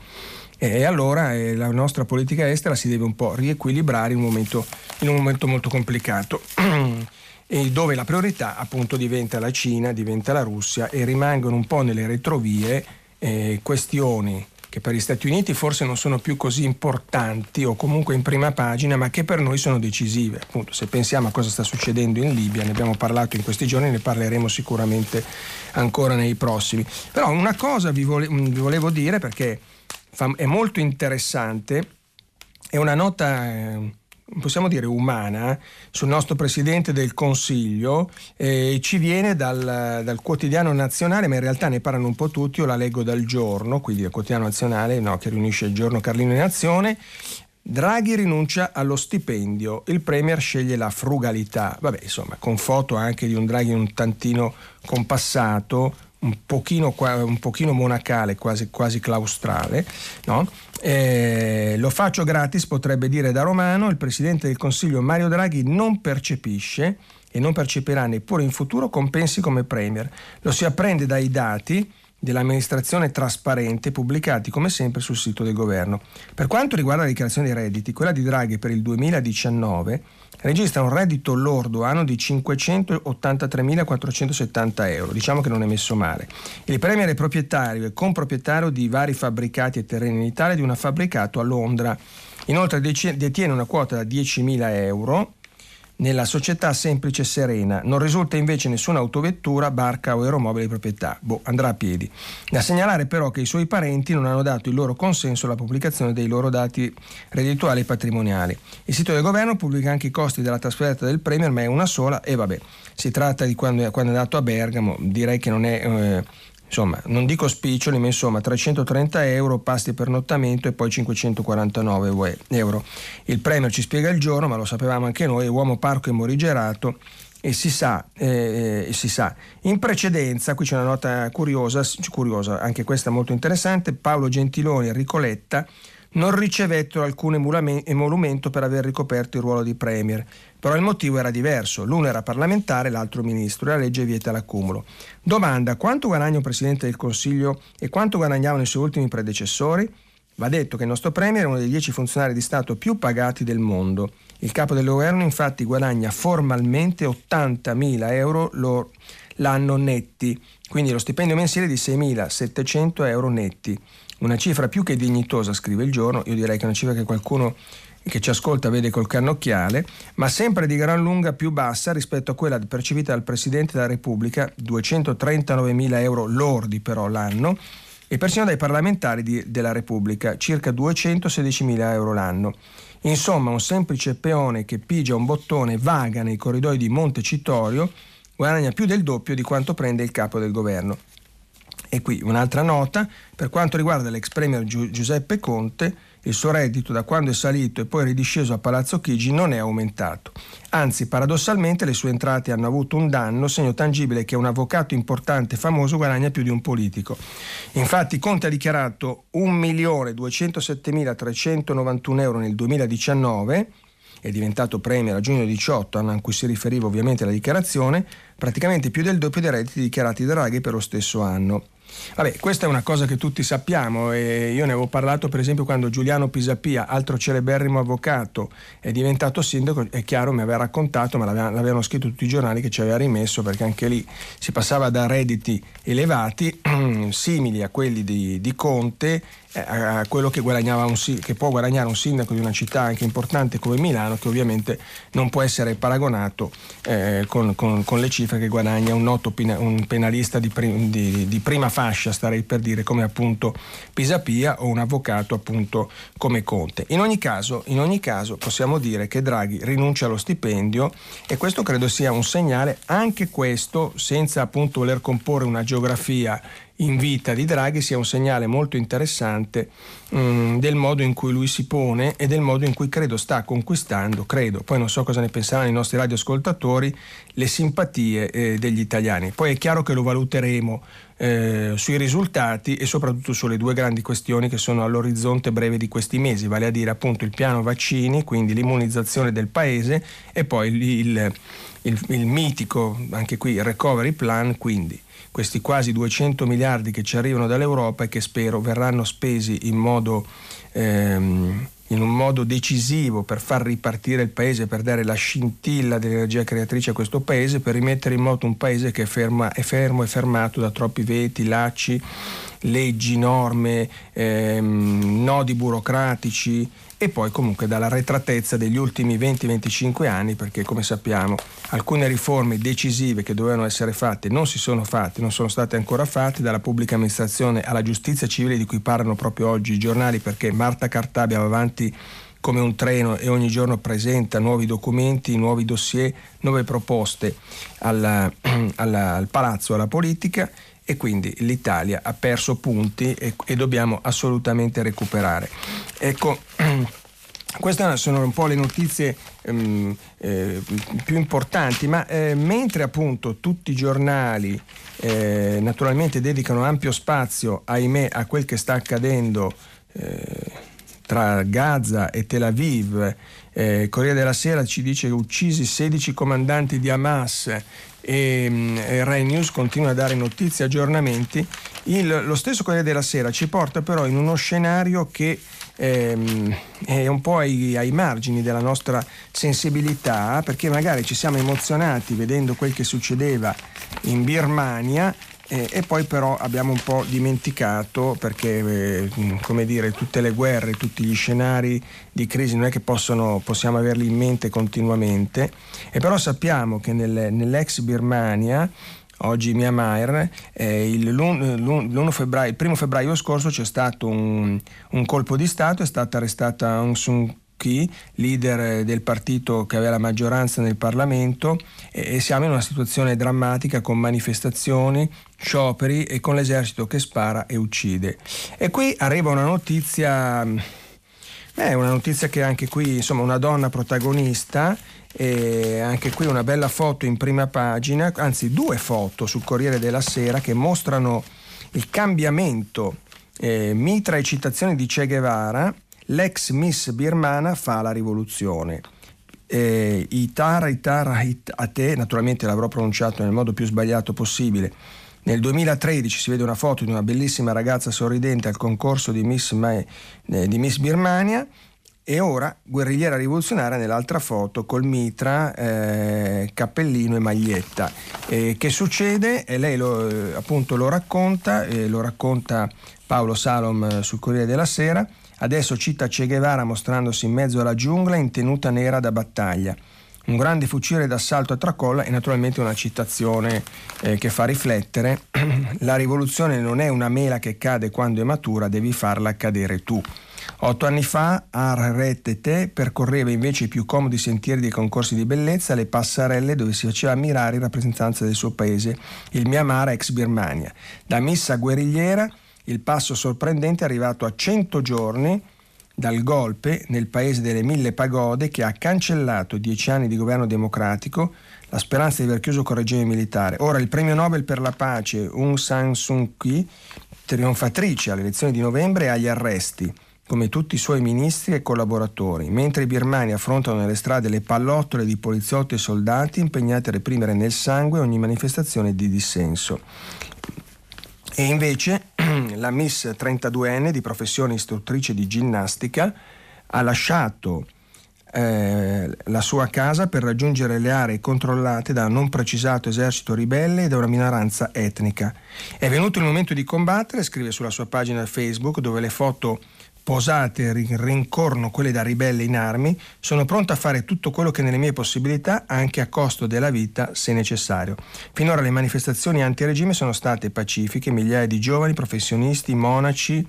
E allora eh, la nostra politica estera si deve un po' riequilibrare in un momento, in un momento molto complicato. dove la priorità appunto diventa la Cina, diventa la Russia e rimangono un po' nelle retrovie eh, questioni che per gli Stati Uniti forse non sono più così importanti o comunque in prima pagina, ma che per noi sono decisive. Appunto, se pensiamo a cosa sta succedendo in Libia, ne abbiamo parlato in questi giorni, ne parleremo sicuramente ancora nei prossimi. Però una cosa vi, vole- vi volevo dire perché è molto interessante, è una nota... Eh, possiamo dire umana, sul nostro Presidente del Consiglio, eh, ci viene dal, dal, quotidiano nazionale, ma in realtà ne parlano un po' tutti, io la leggo dal giorno, quindi il quotidiano nazionale no, che riunisce il giorno Carlino in Azione. Draghi rinuncia allo stipendio, il Premier sceglie la frugalità, vabbè insomma con foto anche di un Draghi un tantino compassato, un pochino, un pochino monacale, quasi, quasi claustrale. No? Eh, lo faccio gratis, potrebbe dire da romano, il Presidente del Consiglio Mario Draghi non percepisce e non percepirà neppure in futuro compensi come Premier. Lo si apprende dai dati dell'amministrazione trasparente pubblicati come sempre sul sito del governo. Per quanto riguarda la dichiarazione dei redditi, quella di Draghi per il 2019 registra un reddito lordo anno di 583.470 euro, diciamo che non è messo male. Il Premier è proprietario e comproprietario di vari fabbricati e terreni in Italia di un fabbricato a Londra. Inoltre detiene una quota da 10.000 euro nella società semplice Serena. Non risulta invece nessuna autovettura, barca o aeromobile di proprietà. Boh, andrà a piedi. Da segnalare però che i suoi parenti non hanno dato il loro consenso alla pubblicazione dei loro dati reddituali e patrimoniali. Il sito del governo pubblica anche i costi della trasferta del Premier, ma è una sola e vabbè. Si tratta di quando, quando è andato a Bergamo, direi che non è... Eh, insomma, non dico spiccioli, ma insomma 330 euro, pasti per nottamento e poi 549 euro. Il premio ci spiega il giorno, ma lo sapevamo anche noi, è uomo parco e morigerato e si sa, eh, si sa. In precedenza, qui c'è una nota curiosa, curiosa, anche questa molto interessante, Paolo Gentiloni e Ricoletta non ricevettero alcun emolumento per aver ricoperto il ruolo di Premier, però il motivo era diverso, l'uno era parlamentare, l'altro ministro la legge vieta l'accumulo. Domanda, quanto guadagna un Presidente del Consiglio e quanto guadagnavano i suoi ultimi predecessori? Va detto che il nostro Premier è uno dei dieci funzionari di Stato più pagati del mondo. Il capo del governo infatti guadagna formalmente 80.000 euro l'anno netti, quindi lo stipendio mensile di 6.700 euro netti. Una cifra più che dignitosa, scrive il giorno, io direi che è una cifra che qualcuno che ci ascolta vede col cannocchiale, ma sempre di gran lunga più bassa rispetto a quella percepita dal Presidente della Repubblica, 239 mila euro lordi però l'anno, e persino dai parlamentari di, della Repubblica, circa 216 mila euro l'anno. Insomma, un semplice peone che pigia un bottone vaga nei corridoi di Montecitorio guadagna più del doppio di quanto prende il capo del governo. E qui un'altra nota, per quanto riguarda l'ex premier Giuseppe Conte, il suo reddito da quando è salito e poi ridisceso a Palazzo Chigi non è aumentato. Anzi, paradossalmente le sue entrate hanno avuto un danno, segno tangibile che un avvocato importante e famoso guadagna più di un politico. Infatti Conte ha dichiarato 1.207.391 euro nel 2019 è diventato premier a giugno 18, anno in cui si riferiva ovviamente alla dichiarazione, praticamente più del doppio dei redditi dichiarati da Draghi per lo stesso anno. Vabbè, questa è una cosa che tutti sappiamo e io ne avevo parlato per esempio quando Giuliano Pisapia, altro celeberrimo avvocato, è diventato sindaco, è chiaro, mi aveva raccontato, ma l'avevano scritto tutti i giornali che ci aveva rimesso perché anche lì si passava da redditi elevati simili a quelli di, di Conte a quello che, un, che, può guadagnare un sindaco di una città anche importante come Milano, che ovviamente non può essere paragonato eh, con, con, con, le cifre che guadagna un noto pina, un penalista di, prim, di, di, prima fascia, starei per dire, come appunto Pisapia o un avvocato appunto come Conte. In ogni caso, in ogni caso possiamo dire che Draghi rinuncia allo stipendio e questo credo sia un segnale, anche questo, senza appunto voler comporre una geografia in vita di Draghi sia un segnale molto interessante mh, mm, del modo in cui lui si pone e del modo in cui credo sta conquistando, credo, poi non so cosa ne penseranno i nostri radioascoltatori, le simpatie eh, degli italiani. Poi è chiaro che lo valuteremo eh, sui risultati e soprattutto sulle due grandi questioni che sono all'orizzonte breve di questi mesi, vale a dire appunto il piano vaccini, quindi l'immunizzazione del paese e poi il, il, il, il mitico, anche qui, recovery plan, quindi questi quasi 200 miliardi che ci arrivano dall'Europa e che spero verranno spesi in modo... Ehm, in un modo decisivo per far ripartire il paese, per dare la scintilla dell'energia creatrice a questo paese, per rimettere in moto un paese che è, ferma, è fermo e fermato da troppi veti, lacci, leggi, norme, ehm, nodi burocratici e poi comunque dalla retratezza degli ultimi 20-25 anni perché come sappiamo alcune riforme decisive che dovevano essere fatte non si sono fatte, non sono state ancora fatte dalla pubblica amministrazione alla giustizia civile di cui parlano proprio oggi i giornali perché Marta Cartabia va avanti come un treno e ogni giorno presenta nuovi documenti, nuovi dossier, nuove proposte alla, alla, al palazzo, alla politica e quindi l'Italia ha perso punti e, e dobbiamo assolutamente recuperare. Ecco, queste sono un po' le notizie um, eh, più importanti, ma eh, mentre appunto tutti i giornali eh, naturalmente dedicano ampio spazio, ahimè, a quel che sta accadendo eh, tra Gaza e Tel Aviv, eh, Corriere della Sera ci dice uccisi 16 comandanti di Hamas mm, e Rai News continua a dare notizie aggiornamenti, il, lo stesso Corriere della Sera ci porta però in uno scenario che ehm, è un po' ai, ai, margini della nostra sensibilità, perché magari ci siamo emozionati vedendo quel che succedeva in Birmania eh, e poi però abbiamo un po' dimenticato perché eh, come dire tutte le guerre, tutti gli scenari di crisi non è che possono, possiamo averli in mente continuamente. E però sappiamo che nel, nell'ex Birmania oggi Myanmar, eh, il, l'1 febbraio, il primo febbraio scorso c'è stato un, un colpo di Stato, è stata arrestata Aung San Kyi, leader del partito che aveva la maggioranza nel Parlamento e, siamo in una situazione drammatica con manifestazioni, scioperi e con l'esercito che spara e uccide. E qui arriva una notizia, eh, una notizia che anche qui, insomma, una donna protagonista, e anche qui una bella foto in prima pagina, anzi due foto sul Corriere della Sera che mostrano il cambiamento eh, mitra e citazioni di Che Guevara l'ex Miss birmana fa la rivoluzione. Eh, Itara Itara Ate, naturalmente l'avrò pronunciato nel modo più sbagliato possibile. Nel 2013 si vede una foto di una bellissima ragazza sorridente al concorso di Miss, Mae, eh, di Miss Birmania e ora guerrigliera rivoluzionaria nell'altra foto col mitra, eh, cappellino e maglietta. Eh, che succede? E lei lo, eh, appunto lo racconta, lo racconta Paolo Salom eh, sul Corriere della Sera Adesso cita Che Guevara mostrandosi in mezzo alla giungla in tenuta nera da battaglia. Un grande fucile d'assalto a tracolla e naturalmente una citazione eh, che fa riflettere. La rivoluzione non è una mela che cade quando è matura, devi farla cadere tu. Otto anni fa Ar-Retete percorreva invece i più comodi sentieri dei concorsi di bellezza, le passerelle dove si faceva ammirare in rappresentanza del suo paese, il Myanmar ex Birmania. Da missa guerrigliera il passo sorprendente è arrivato a 100 giorni dal golpe nel paese delle mille pagode che ha cancellato dieci anni di governo democratico, la speranza di aver chiuso col regime militare. Ora il premio Nobel per la pace Aung San Suu Kyi, trionfatrice alle elezioni di novembre, agli arresti come tutti i suoi ministri e collaboratori, mentre i birmani affrontano nelle strade le pallottole di poliziotti e soldati impegnati a reprimere nel sangue ogni manifestazione di dissenso. E invece la Miss 32enne di professione istruttrice di ginnastica ha lasciato eh, la sua casa per raggiungere le aree controllate da un non precisato esercito ribelle e da una minoranza etnica. È venuto il momento di combattere, scrive sulla sua pagina Facebook, dove le foto posate rincorno quelle da ribelle in armi, sono pronto a fare tutto quello che nelle mie possibilità, anche a costo della vita, se necessario. Finora le manifestazioni antiregime sono state pacifiche, migliaia di giovani, professionisti, monaci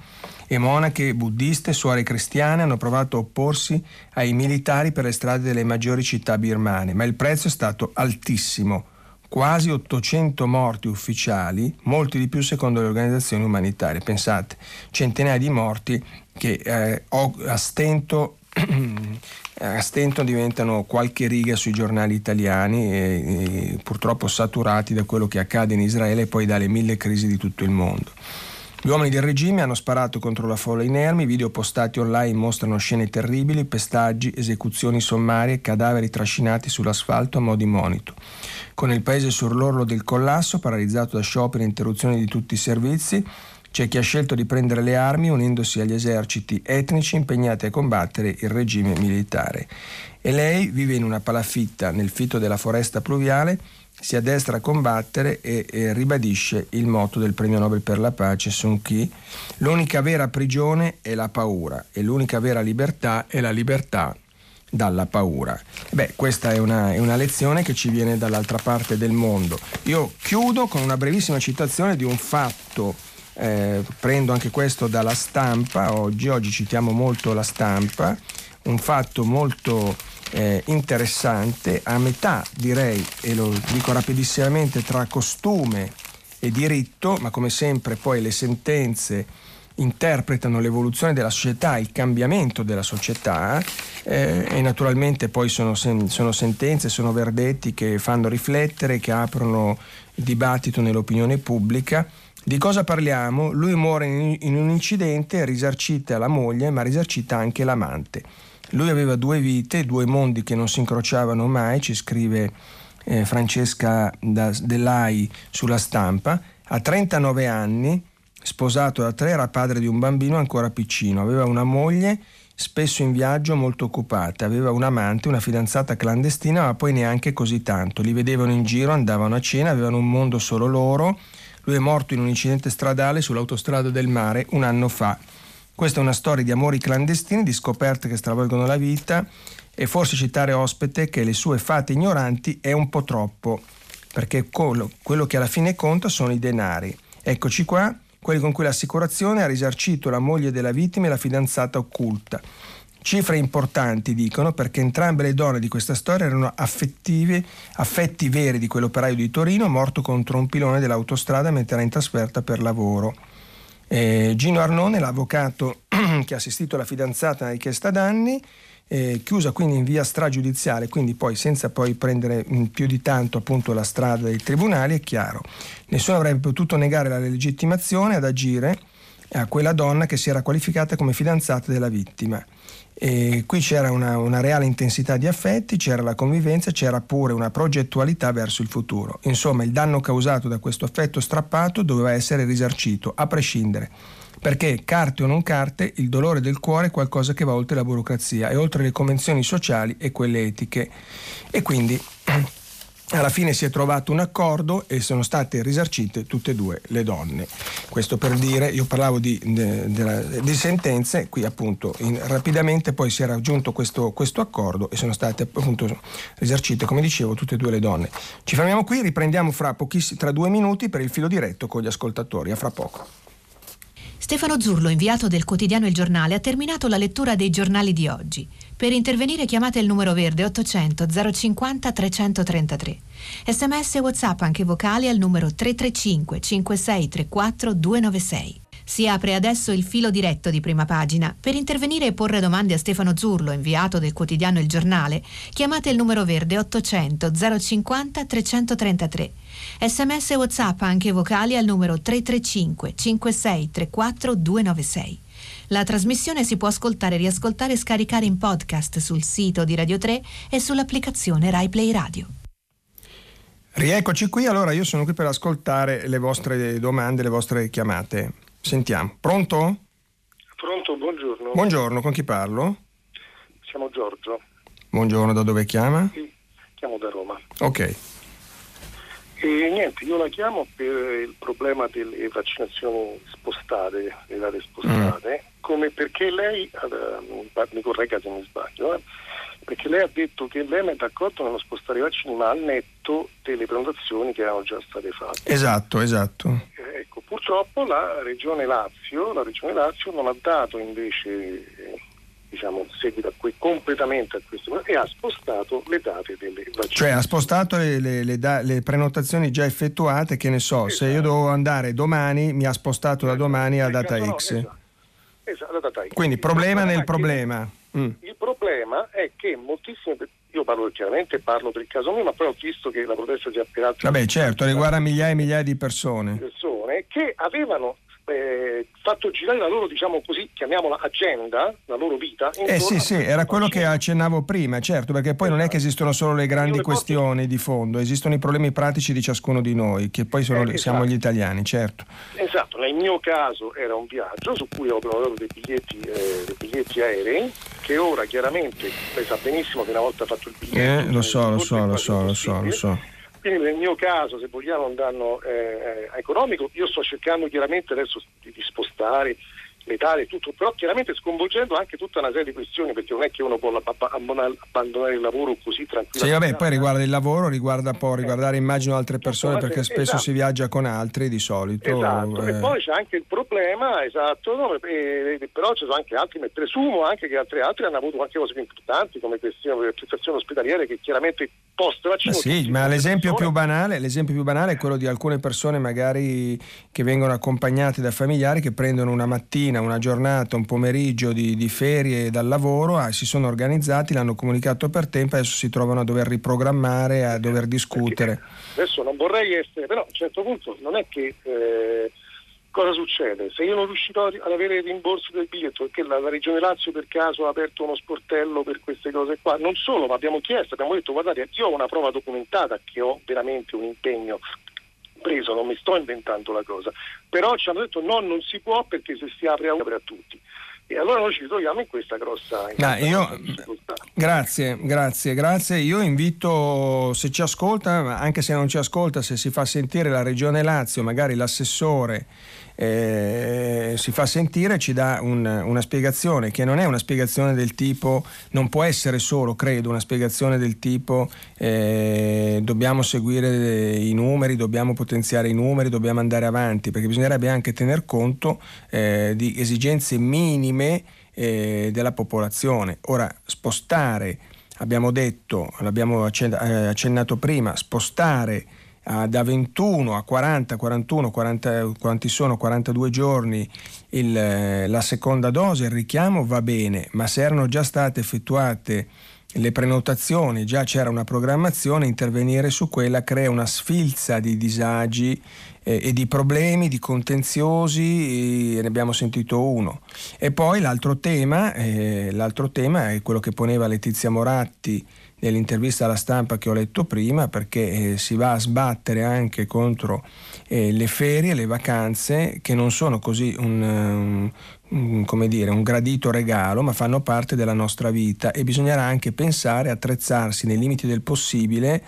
e monache buddiste, suore cristiane hanno provato a opporsi ai militari per le strade delle maggiori città birmane, ma il prezzo è stato altissimo quasi 800 morti ufficiali, molti di più secondo le organizzazioni umanitarie. Pensate, centinaia di morti che eh, a, stento, a, stento, diventano qualche riga sui giornali italiani e, e purtroppo saturati da quello che accade in Israele e poi dalle mille crisi di tutto il mondo. Gli uomini del regime hanno sparato contro la folla inermi, video postati online mostrano scene terribili, pestaggi, esecuzioni sommarie, cadaveri trascinati sull'asfalto a mo' di monito. Con il paese sull'orlo del collasso, paralizzato da scioperi e interruzioni di tutti i servizi, c'è chi ha scelto di prendere le armi unendosi agli eserciti etnici impegnati a combattere il regime militare. E lei vive in una palafitta nel fitto della foresta pluviale, si addestra a combattere e, e ribadisce il motto del premio Nobel per la pace Sun Kyi. L'unica vera prigione è la paura e l'unica vera libertà è la libertà dalla paura. Beh, questa è una, è una, lezione che ci viene dall'altra parte del mondo. Io chiudo con una brevissima citazione di un fatto eh, prendo anche questo dalla stampa, oggi, oggi citiamo molto la stampa, un fatto molto eh, interessante, a metà direi, e lo dico rapidissimamente, tra costume e diritto, ma come sempre poi le sentenze interpretano l'evoluzione della società, il cambiamento della società eh, e naturalmente poi sono, sen- sono, sentenze, sono verdetti che fanno riflettere, che aprono dibattito nell'opinione pubblica di cosa parliamo? Lui muore in un incidente, risarcita la moglie, ma risarcita anche l'amante. Lui aveva due vite, due mondi che non si incrociavano mai, ci scrive eh, Francesca Dell'Ai sulla stampa. A 39 anni, sposato da tre, era padre di un bambino ancora piccino. Aveva una moglie spesso in viaggio molto occupata, aveva un amante, una fidanzata clandestina, ma poi neanche così tanto. Li vedevano in giro, andavano a cena, avevano un mondo solo loro lui è morto in un incidente stradale sull'autostrada del mare un anno fa. Questa è una storia di amori clandestini, di scoperte che stravolgono la vita e forse citare ospite che le sue fate ignoranti è un po' troppo, perché quello, che alla fine conta sono i denari. Eccoci qua, quelli con cui l'assicurazione ha risarcito la moglie della vittima e la fidanzata occulta. Cifre importanti, dicono, perché entrambe le donne di questa storia erano affetti veri di quell'operaio di Torino morto contro un pilone dell'autostrada mentre era in trasferta per lavoro. Eh, Gino Arnone, l'avvocato che ha assistito la fidanzata nella richiesta danni, eh, chiusa quindi in via stragiudiziale, quindi poi senza poi prendere mm, più di tanto appunto la strada dei tribunali, è chiaro. Nessuno avrebbe potuto negare la legittimazione ad agire a quella donna che si era qualificata come fidanzata della vittima. E qui c'era una, una, reale intensità di affetti, c'era la convivenza, c'era pure una progettualità verso il futuro. Insomma, il danno causato da questo affetto strappato doveva essere risarcito, a prescindere. Perché, carte o non carte, il dolore del cuore è qualcosa che va oltre la burocrazia e oltre le convenzioni sociali e quelle etiche. E quindi alla fine si è trovato un accordo e sono state risarcite tutte e due le donne. Questo per dire, io parlavo di, de, de, di sentenze, qui appunto in, rapidamente poi si è raggiunto questo, questo, accordo e sono state appunto risarcite, come dicevo, tutte e due le donne. Ci fermiamo qui, riprendiamo fra, tra due minuti per il filo diretto con gli ascoltatori. A fra poco. Stefano Zurlo, inviato del quotidiano Il Giornale, ha terminato la lettura dei giornali di oggi. Per intervenire chiamate il numero verde 800 050 333. Sms e WhatsApp anche vocali al numero 335 5634 296. Si apre adesso il filo diretto di prima pagina. Per intervenire e porre domande a Stefano Zurlo, inviato del quotidiano Il Giornale, chiamate il numero verde 800 050 333. Sms e WhatsApp anche vocali al numero 335 5634 296. La trasmissione si può ascoltare, riascoltare e scaricare in podcast sul sito di Radio 3 e sull'applicazione RaiPlay Radio. Rieccoci qui, allora io sono qui per ascoltare le vostre domande, le vostre chiamate. Sentiamo. Pronto? Pronto, buongiorno. Buongiorno, con chi parlo? Siamo Giorgio. Buongiorno, da dove chiama? Sì, chiamo da Roma. Ok. E niente, io la chiamo per il problema delle vaccinazioni spostate, le date spostate, mm. come perché lei, eh, mi corregga se mi sbaglio, eh, perché lei ha detto che lei è d'accordo nello spostare i vaccini ma al netto delle prenotazioni che erano già state fatte. Esatto, esatto. Eh, ecco, purtroppo la regione Lazio, la regione Lazio non ha dato invece eh, diciamo, seguito a que- completamente a questo e ha spostato le date delle vaccinazioni. Cioè ha spostato le, le, le, da- le prenotazioni già effettuate, che ne so, esatto. se io esatto. dovevo andare domani, mi ha spostato da domani a data X. Esatto. Esatto, data X. Quindi problema nel problema. Mm. Il problema è che moltissime io parlo chiaramente parlo per il caso mio, ma poi ho visto che la protesta si è applicata. Vabbè, certo, riguarda migliaia e migliaia di persone. persone che avevano eh, fatto girare la loro, diciamo così, chiamiamola agenda, la loro vita. Eh sì, sì, era quello che accennavo prima, certo, perché poi non è che esistono solo le grandi questioni di fondo, esistono i problemi pratici di ciascuno di noi, che poi sono, eh, esatto. siamo gli italiani, certo. Esatto, nel mio caso era un viaggio su cui ho prenotato dei biglietti, eh, dei biglietti aerei, che ora chiaramente, lei sa benissimo che una volta fatto il biglietto... Eh, lo so, lo so, lo so, lo so, lo so quindi nel mio caso, se vogliamo un danno eh, eh, economico, io sto cercando chiaramente adesso di, di spostare letale, tutto, però chiaramente sconvolgendo anche tutta una serie di questioni, perché non è che uno può abbandonare il lavoro così tranquillamente. Sì, vabbè, poi riguarda il lavoro, riguarda può riguardare immagino altre persone, perché spesso esatto. si viaggia con altri di solito. Esatto, eh. e poi c'è anche il problema, esatto, no, e, e, però ci sono anche altri, presumo anche che altri, altri hanno avuto anche cose più importanti, come questioni di prestazioni ospedaliere, che chiaramente post vaccino... Sì, ma l'esempio più, banale, l'esempio più banale è quello di alcune persone magari che vengono accompagnate da familiari che prendono una mattina mattina, una giornata, un pomeriggio di, di ferie dal lavoro, ah, si sono organizzati, l'hanno comunicato per tempo e adesso si trovano a dover riprogrammare, a dover discutere. Perché adesso non vorrei essere, però a un certo punto non è che... Eh, cosa succede? Se io non riuscirò ad avere il rimborso del biglietto perché la, la, Regione Lazio per caso ha aperto uno sportello per queste cose qua, non solo, ma abbiamo chiesto, abbiamo detto guardate, io ho una prova documentata che ho veramente un impegno preso, non mi sto inventando la cosa, però ci hanno detto no, non si può perché se si apre apre a tutti. E allora noi ci troviamo in questa grossa, in questa io, difficoltà. Grazie, grazie, grazie. Io invito, se ci ascolta, anche se non ci ascolta, se si fa sentire la Regione Lazio, magari l'assessore eh, si fa sentire, ci dà un, una spiegazione che non è una spiegazione del tipo, non può essere solo, credo, una spiegazione del tipo eh, dobbiamo seguire i numeri, dobbiamo potenziare i numeri, dobbiamo andare avanti, perché bisognerebbe anche tener conto eh, di esigenze minime eh, della popolazione. Ora, spostare, abbiamo detto, l'abbiamo eh, accennato prima, spostare da 21 a 40, 41, 40, quanti sono 42 giorni il, eh, la seconda dose, il richiamo va bene, ma se erano già state effettuate le prenotazioni, già c'era una programmazione, intervenire su quella crea una sfilza di disagi eh, e di problemi, di contenziosi, ne abbiamo sentito uno. E poi l'altro tema, eh, l'altro tema è quello che poneva Letizia Moratti nell'intervista alla stampa che ho letto prima, perché eh, si va a sbattere anche contro eh, le ferie, le vacanze, che non sono così un, un, come dire, un gradito regalo, ma fanno parte della nostra vita. E bisognerà anche pensare, attrezzarsi nei limiti del possibile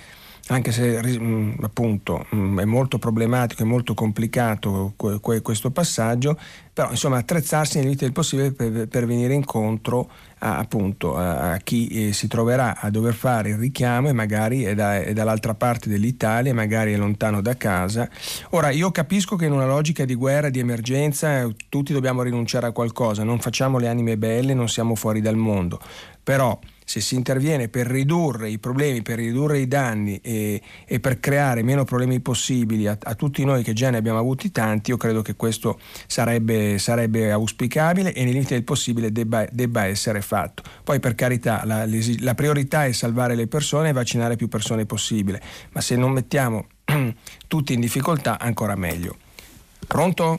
anche se mm, appunto mm, è molto problematico e molto complicato questo passaggio, però insomma attrezzarsi nel limite del possibile per, per venire incontro a, appunto, a, chi eh, si troverà a dover fare il richiamo e magari è, da, è dall'altra parte dell'Italia, magari è lontano da casa. Ora io capisco che in una logica di guerra, di emergenza, tutti dobbiamo rinunciare a qualcosa, non facciamo le anime belle, non siamo fuori dal mondo, però se si interviene per ridurre i problemi, per ridurre i danni e, e per creare meno problemi possibili a, a, tutti noi che già ne abbiamo avuti tanti, io credo che questo sarebbe, sarebbe auspicabile e nei limiti del possibile debba, debba, essere fatto. Poi per carità la, la priorità è salvare le persone e vaccinare più persone possibile, ma se non mettiamo tutti in difficoltà ancora meglio. Pronto?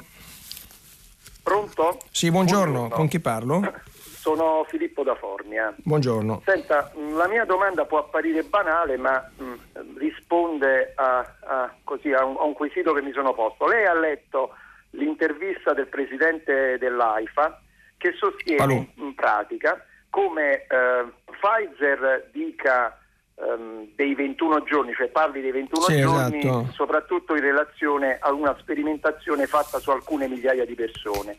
Pronto? Sì, buongiorno. buongiorno. con chi parlo? Sono Filippo da Formia. Buongiorno. Senta, la mia domanda può apparire banale, ma mh, mm, risponde a, a, così, a, un, a, un, quesito che mi sono posto. Lei ha letto l'intervista del presidente dell'AIFA che sostiene Palù. in pratica come eh, Pfizer dica ehm, dei 21 giorni, cioè parli dei 21 sì, giorni, esatto. soprattutto in relazione a una sperimentazione fatta su alcune migliaia di persone.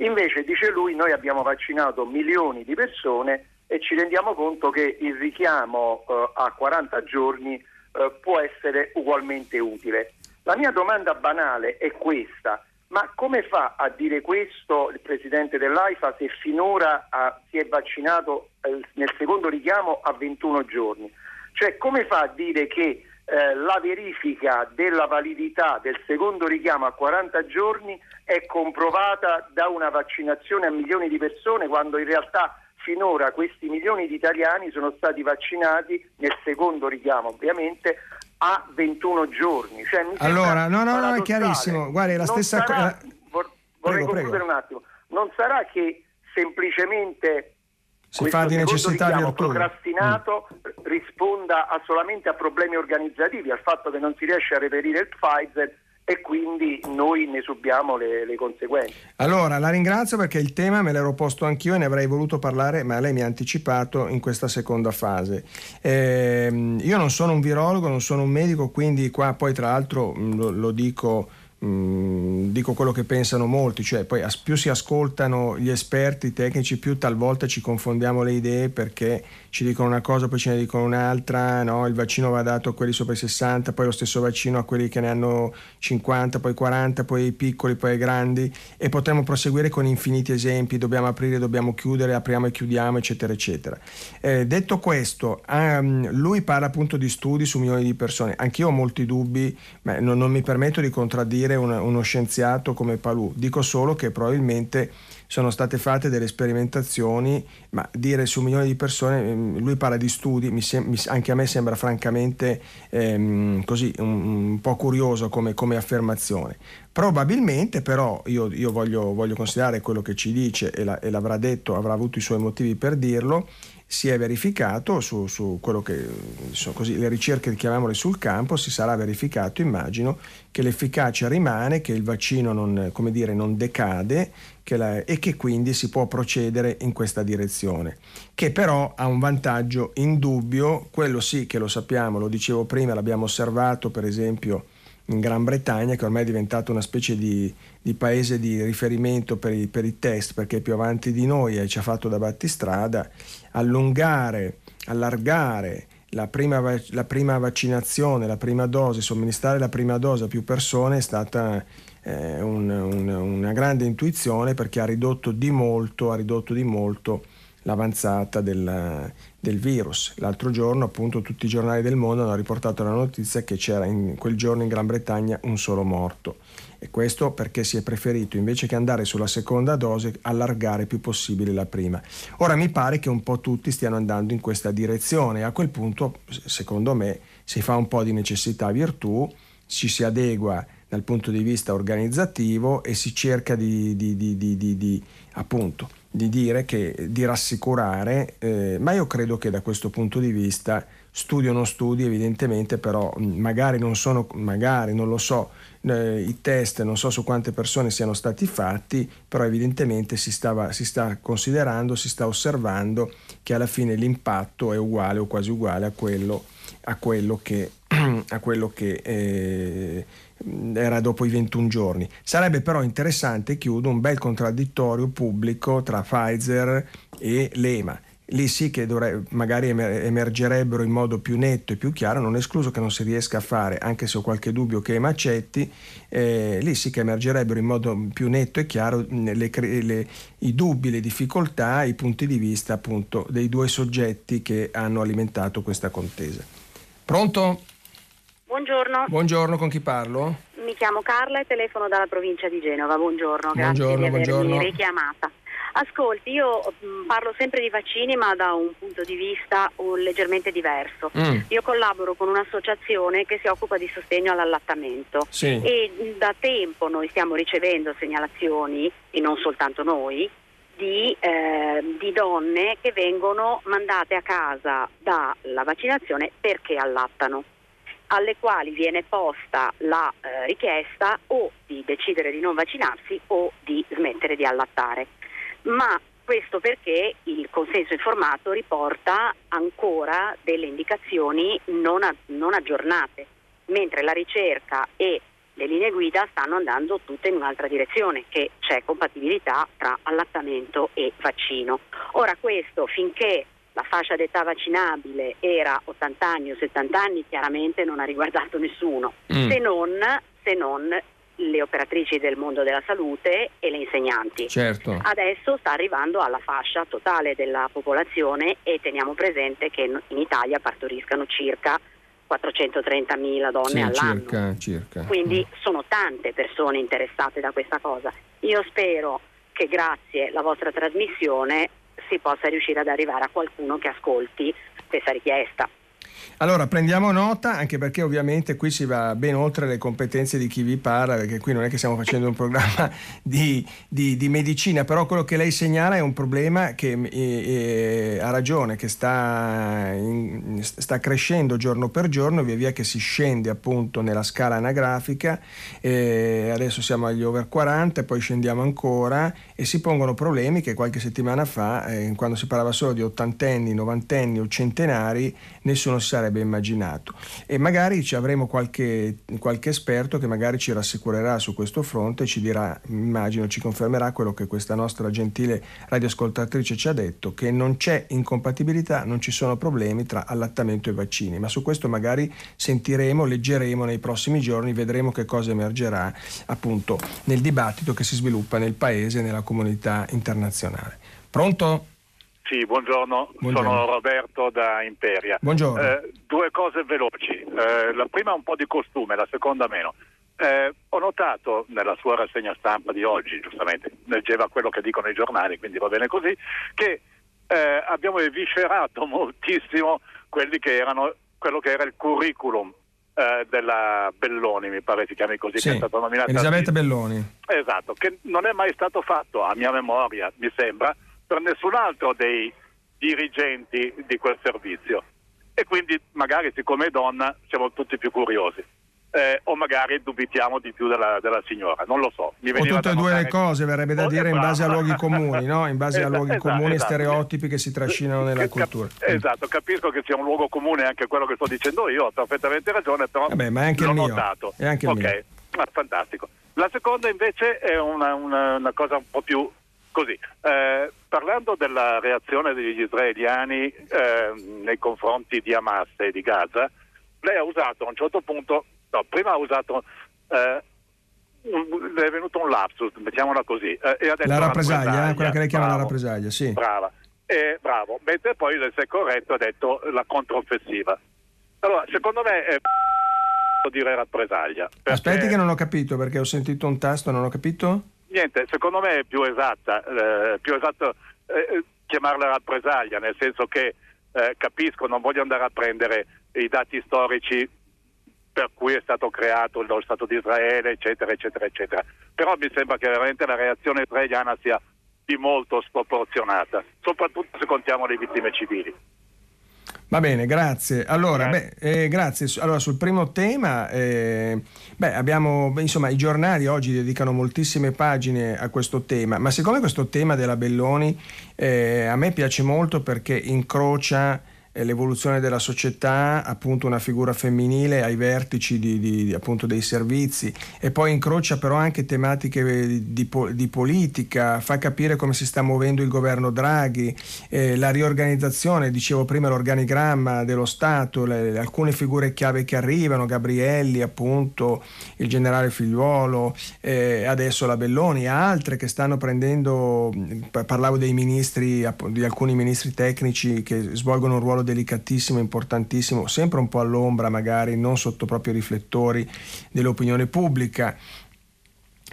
Invece, dice lui, noi abbiamo vaccinato milioni di persone e ci rendiamo conto che il richiamo eh, a 40 giorni eh, può essere ugualmente utile. La mia domanda banale è questa. Ma come fa a dire questo il presidente dell'AIFA se finora ha, si è vaccinato eh, nel secondo richiamo a 21 giorni? Cioè come fa a dire che eh, la verifica della validità del secondo richiamo a 40 giorni è comprovata da una vaccinazione a milioni di persone quando in realtà finora questi milioni di italiani sono stati vaccinati nel secondo richiamo ovviamente a 21 giorni. Cioè, allora, no, no, no, è chiarissimo. Guardi, la non stessa cosa. Vor- vorrei prego, concludere prego. un attimo. Non sarà che semplicemente si fa di necessità virtù. procrastinato mm. risponda a solamente a problemi organizzativi, al fatto che non si riesce a reperire il Pfizer e quindi noi ne subiamo le, le, conseguenze. Allora, la ringrazio perché il tema me l'ero posto anch'io e ne avrei voluto parlare, ma lei mi ha anticipato in questa seconda fase. Eh, io non sono un virologo, non sono un medico, quindi qua poi tra l'altro lo, lo dico Mm, dico quello che pensano molti, cioè poi più si ascoltano gli esperti, tecnici, più talvolta ci confondiamo le idee perché ci dicono una cosa, poi ce ne dicono un'altra, no? il vaccino va dato a quelli sopra i 60, poi lo stesso vaccino a quelli che ne hanno 50, poi 40, poi ai piccoli, poi ai grandi e potremmo proseguire con infiniti esempi, dobbiamo aprire, dobbiamo chiudere, apriamo e chiudiamo, eccetera, eccetera. Eh, detto questo, um, lui parla appunto di studi su milioni di persone, anch'io ho molti dubbi, ma non, non mi permetto di contraddire dire una, uno scienziato come Palù, dico solo che probabilmente sono state fatte delle sperimentazioni, ma dire su milioni di persone, ehm, lui parla di studi, sem- anche a me sembra francamente ehm, così un, un, po' curioso come, come affermazione. Probabilmente però io, io voglio, voglio, considerare quello che ci dice e, la, e l'avrà detto, avrà avuto i suoi motivi per dirlo, si è verificato su, su quello che sono così, le ricerche, chiamiamole sul campo, si sarà verificato, immagino, che l'efficacia rimane, che il vaccino non, dire, non decade che la, e che quindi si può procedere in questa direzione, che però ha un vantaggio indubbio, quello sì che lo sappiamo, lo dicevo prima, l'abbiamo osservato per esempio in Gran Bretagna, che ormai è diventato una specie di, di paese di riferimento per i, per i, test, perché è più avanti di noi e ci ha fatto da battistrada, allungare, allargare la prima, la prima vaccinazione, la prima dose, somministrare la prima dose a più persone è stata eh, un, un, una grande intuizione perché ha ridotto di molto, ridotto di molto l'avanzata del, del, virus. L'altro giorno appunto tutti i giornali del mondo hanno riportato la notizia che c'era in quel giorno in Gran Bretagna un solo morto e questo perché si è preferito invece che andare sulla seconda dose allargare più possibile la prima. Ora mi pare che un po' tutti stiano andando in questa direzione e a quel punto secondo me si fa un po' di necessità virtù, ci si adegua dal punto di vista organizzativo e si cerca di, di, di, appunto di dire che, di rassicurare, eh, ma io credo che da questo punto di vista studio o non studi evidentemente però magari non sono, magari non lo so, eh, i test non so su quante persone siano stati fatti, però evidentemente si, stava, si sta considerando, si sta osservando che alla fine l'impatto è uguale o quasi uguale a quello a quello che, a quello che eh, era dopo i 21 giorni. Sarebbe però interessante, chiudo, un bel contraddittorio pubblico tra Pfizer e l'EMA lì sì che dovrebbe, magari emergerebbero in modo più netto e più chiaro, non escluso che non si riesca a fare, anche se ho qualche dubbio che Macetti, eh, lì sì che emergerebbero in modo più netto e chiaro le, le, i dubbi, le difficoltà, i punti di vista appunto dei due soggetti che hanno alimentato questa contesa. Pronto? Buongiorno. Buongiorno, con chi parlo? Mi chiamo Carla e telefono dalla provincia di Genova. Buongiorno, grazie buongiorno, di avermi buongiorno. richiamata. Ascolti, io mm, parlo sempre di vaccini ma da un punto di vista uh, leggermente diverso. Mm. Io collaboro con un'associazione che si occupa di sostegno all'allattamento sì. e mm, da tempo noi stiamo ricevendo segnalazioni, e non soltanto noi, di, eh, di, donne che vengono mandate a casa dalla vaccinazione perché allattano, alle quali viene posta la eh, richiesta o di decidere di non vaccinarsi o di smettere di allattare ma questo perché il consenso informato riporta ancora delle indicazioni non, a, non aggiornate, mentre la ricerca e le linee guida stanno andando tutte in un'altra direzione, che c'è compatibilità tra allattamento e vaccino. Ora questo finché la fascia d'età vaccinabile era 80 anni o 70 anni, chiaramente non ha riguardato nessuno, mm. se, non, se non le operatrici del mondo della salute e le insegnanti. Certo. Adesso sta arrivando alla fascia totale della popolazione e teniamo presente che in Italia partoriscano circa 430.000 donne sì, all'anno. Circa, circa. Quindi mm. sono tante persone interessate da questa cosa. Io spero che grazie alla vostra trasmissione si possa riuscire ad arrivare a qualcuno che ascolti questa richiesta. Allora, prendiamo nota, anche perché ovviamente qui si va ben oltre le competenze di chi vi parla, perché qui non è che stiamo facendo un programma di, di, di medicina, però quello che lei segnala è un problema che eh, ha ragione, che sta, in, sta, crescendo giorno per giorno, via via che si scende appunto nella scala anagrafica, eh, adesso siamo agli over 40, poi scendiamo ancora e si pongono problemi che qualche settimana fa, eh, quando si parlava solo di ottantenni, novantenni o centenari, nessuno si sarebbe immaginato. E magari ci avremo qualche, qualche esperto che magari ci rassicurerà su questo fronte e ci dirà, immagino, ci confermerà quello che questa nostra gentile radioascoltatrice ci ha detto, che non c'è incompatibilità, non ci sono problemi tra allattamento e vaccini, ma su questo magari sentiremo, leggeremo nei prossimi giorni, vedremo che cosa emergerà appunto nel dibattito che si sviluppa nel Paese e nella comunità internazionale. Pronto? Sì, buongiorno. buongiorno. sono Roberto da Imperia. Buongiorno. Eh, due cose veloci, eh, la prima un po' di costume, la seconda meno. Eh, ho notato nella sua rassegna stampa di oggi, giustamente, leggeva quello che dicono i giornali, quindi va bene così, che eh, abbiamo eviscerato moltissimo quelli che erano, quello che era il curriculum eh, della Belloni, mi pare si chiami così, sì, che è stata nominata. Elisabetta Belloni. Esatto, che non è mai stato fatto, a mia memoria, mi sembra, per nessun altro dei dirigenti di quel servizio. E quindi magari siccome donna siamo tutti più curiosi. Eh, o magari dubitiamo di più della, della, signora, non lo so. O tutte e due le cose, verrebbe da dire, in base a luoghi comuni, no? in base esatto, a luoghi esatto, comuni e esatto. stereotipi che si trascinano nella Cap- cultura. Esatto, capisco che sia un luogo comune anche quello che sto dicendo io, ho perfettamente ragione, però Vabbè, ma è anche l'ho il mio. notato. È anche il ok, mio. Ah, fantastico. La seconda invece è una, una, una cosa un po' più Così, eh, parlando della reazione degli israeliani eh, nei confronti di Hamas e di Gaza, lei ha usato a un certo punto, no, prima ha usato, eh, un, è venuto un lapsus, mettiamola così. Eh, la rappresaglia, eh, quella che lei chiama bravo, la rappresaglia, sì. Brava, bravo, mentre poi si è corretto ha detto la controffensiva. Allora, secondo me è dire rappresaglia. Perché... Aspetti che non ho capito perché ho sentito un tasto, non ho capito? Niente, secondo me è più esatta, eh, più esatto eh, chiamarla rappresaglia, nel senso che eh, capisco, non voglio andare a prendere i dati storici per cui è stato creato lo Stato di Israele, eccetera, eccetera, eccetera. Però mi sembra che veramente la reazione israeliana sia di molto sproporzionata, soprattutto se contiamo le vittime civili. Va bene, grazie. Allora, beh, eh, grazie. Allora, sul primo tema, eh, beh, abbiamo, insomma, i giornali oggi dedicano moltissime pagine a questo tema, ma siccome questo tema della Belloni eh, a me piace molto perché incrocia l'evoluzione della società, appunto una figura femminile ai vertici di, di, appunto dei servizi. E poi incrocia però anche tematiche di, di, politica, fa capire come si sta muovendo il governo Draghi, eh, la riorganizzazione, dicevo prima l'organigramma dello Stato, le, alcune figure chiave che arrivano, Gabrielli appunto, il generale Figliuolo, eh, adesso la Belloni, altre che stanno prendendo, parlavo dei ministri, di alcuni ministri tecnici che svolgono un ruolo delicatissimo, importantissimo, sempre un po' all'ombra magari, non sotto proprio i riflettori dell'opinione pubblica.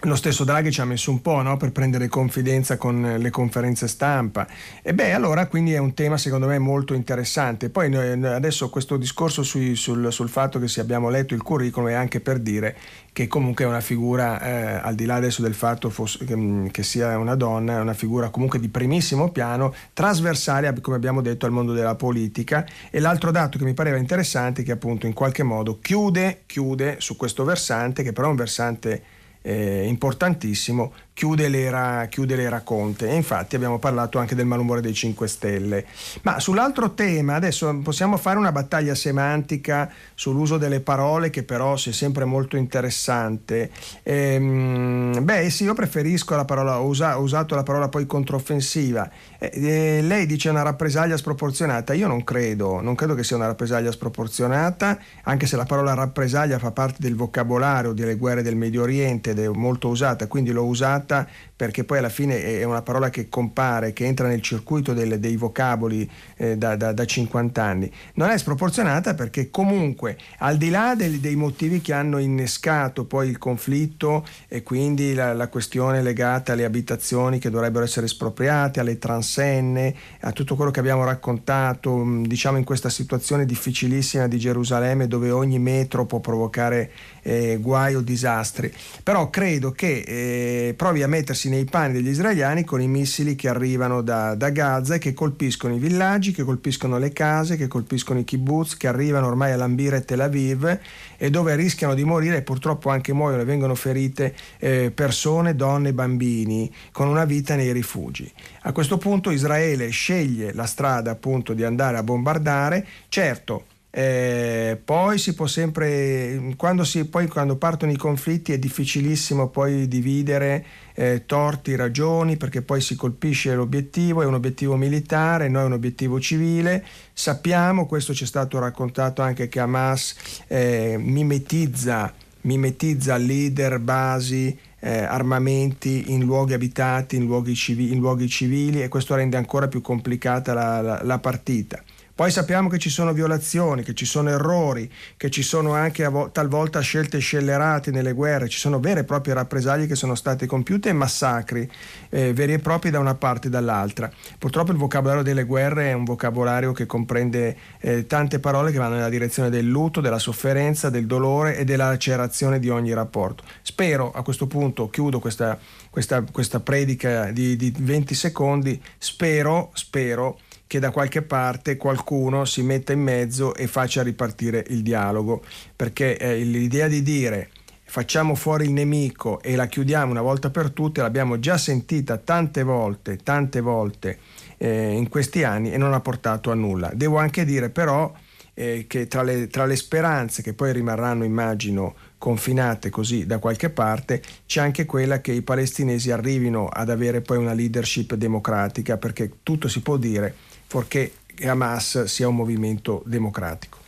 Lo stesso Draghi ci ha messo un po' no, per prendere confidenza con le conferenze stampa. E beh, allora quindi è un tema secondo me molto interessante. Poi noi, adesso questo discorso sui, sul, sul, fatto che se abbiamo letto il curriculum è anche per dire che comunque è una figura, eh, al di là adesso del fatto fosse, che, mm, che, sia una donna, è una figura comunque di primissimo piano, trasversale, come abbiamo detto, al mondo della politica. E l'altro dato che mi pareva interessante è che appunto in qualche modo chiude, chiude su questo versante, che però è un versante eh, importantissimo chiude l'era, chiude l'era Conte e infatti abbiamo parlato anche del malumore dei 5 Stelle. Ma sull'altro tema, adesso possiamo fare una battaglia semantica sull'uso delle parole che però è sempre molto interessante. Ehm, beh sì, io preferisco la parola, ho usato la parola poi controffensiva. Eh, eh, lei dice una rappresaglia sproporzionata, io non credo, non credo che sia una rappresaglia sproporzionata, anche se la parola rappresaglia fa parte del vocabolario delle guerre del Medio Oriente ed è molto usata, quindi l'ho usata usata perché poi alla fine è una parola che compare, che entra nel circuito del, dei vocaboli eh, da, da, da, 50 anni. Non è sproporzionata perché comunque al di là del, dei motivi che hanno innescato poi il conflitto e quindi la, la, questione legata alle abitazioni che dovrebbero essere espropriate, alle transenne, a tutto quello che abbiamo raccontato, diciamo in questa situazione difficilissima di Gerusalemme dove ogni metro può provocare eh, guai o disastri. Però credo che eh, provi a mettersi nei panni degli israeliani con i missili che arrivano da, da, Gaza e che colpiscono i villaggi, che colpiscono le case, che colpiscono i kibbutz, che arrivano ormai a lambire Tel Aviv e dove rischiano di morire e purtroppo anche muoiono e vengono ferite eh, persone, donne, bambini con una vita nei rifugi. A questo punto Israele sceglie la strada appunto di andare a bombardare, certo eh, poi si può sempre, quando, si, poi quando partono i conflitti è difficilissimo poi dividere eh, torti, ragioni, perché poi si colpisce l'obiettivo, è un obiettivo militare, no è un obiettivo civile. Sappiamo, questo ci è stato raccontato anche che Hamas eh, mimetizza, mimetizza leader, basi, eh, armamenti in luoghi abitati, in luoghi, civi- in luoghi, civili e questo rende ancora più complicata la, la, la partita. Poi sappiamo che ci sono violazioni, che ci sono errori, che ci sono anche vo- talvolta scelte scellerate nelle guerre, ci sono vere e proprie rappresaglie che sono state compiute e massacri eh, veri e propri da una parte e dall'altra. Purtroppo il vocabolario delle guerre è un vocabolario che comprende eh, tante parole che vanno nella direzione del lutto, della sofferenza, del dolore e della lacerazione di ogni rapporto. Spero a questo punto, chiudo questa, questa, questa predica di, di 20 secondi, spero, spero che da qualche parte qualcuno si metta in mezzo e faccia ripartire il dialogo, perché eh, l'idea di dire facciamo fuori il nemico e la chiudiamo una volta per tutte l'abbiamo già sentita tante volte, tante volte eh, in questi anni e non ha portato a nulla. Devo anche dire però eh, che tra le, tra le speranze che poi rimarranno, immagino, confinate così da qualche parte, c'è anche quella che i palestinesi arrivino ad avere poi una leadership democratica, perché tutto si può dire forché Hamas sia un movimento democratico.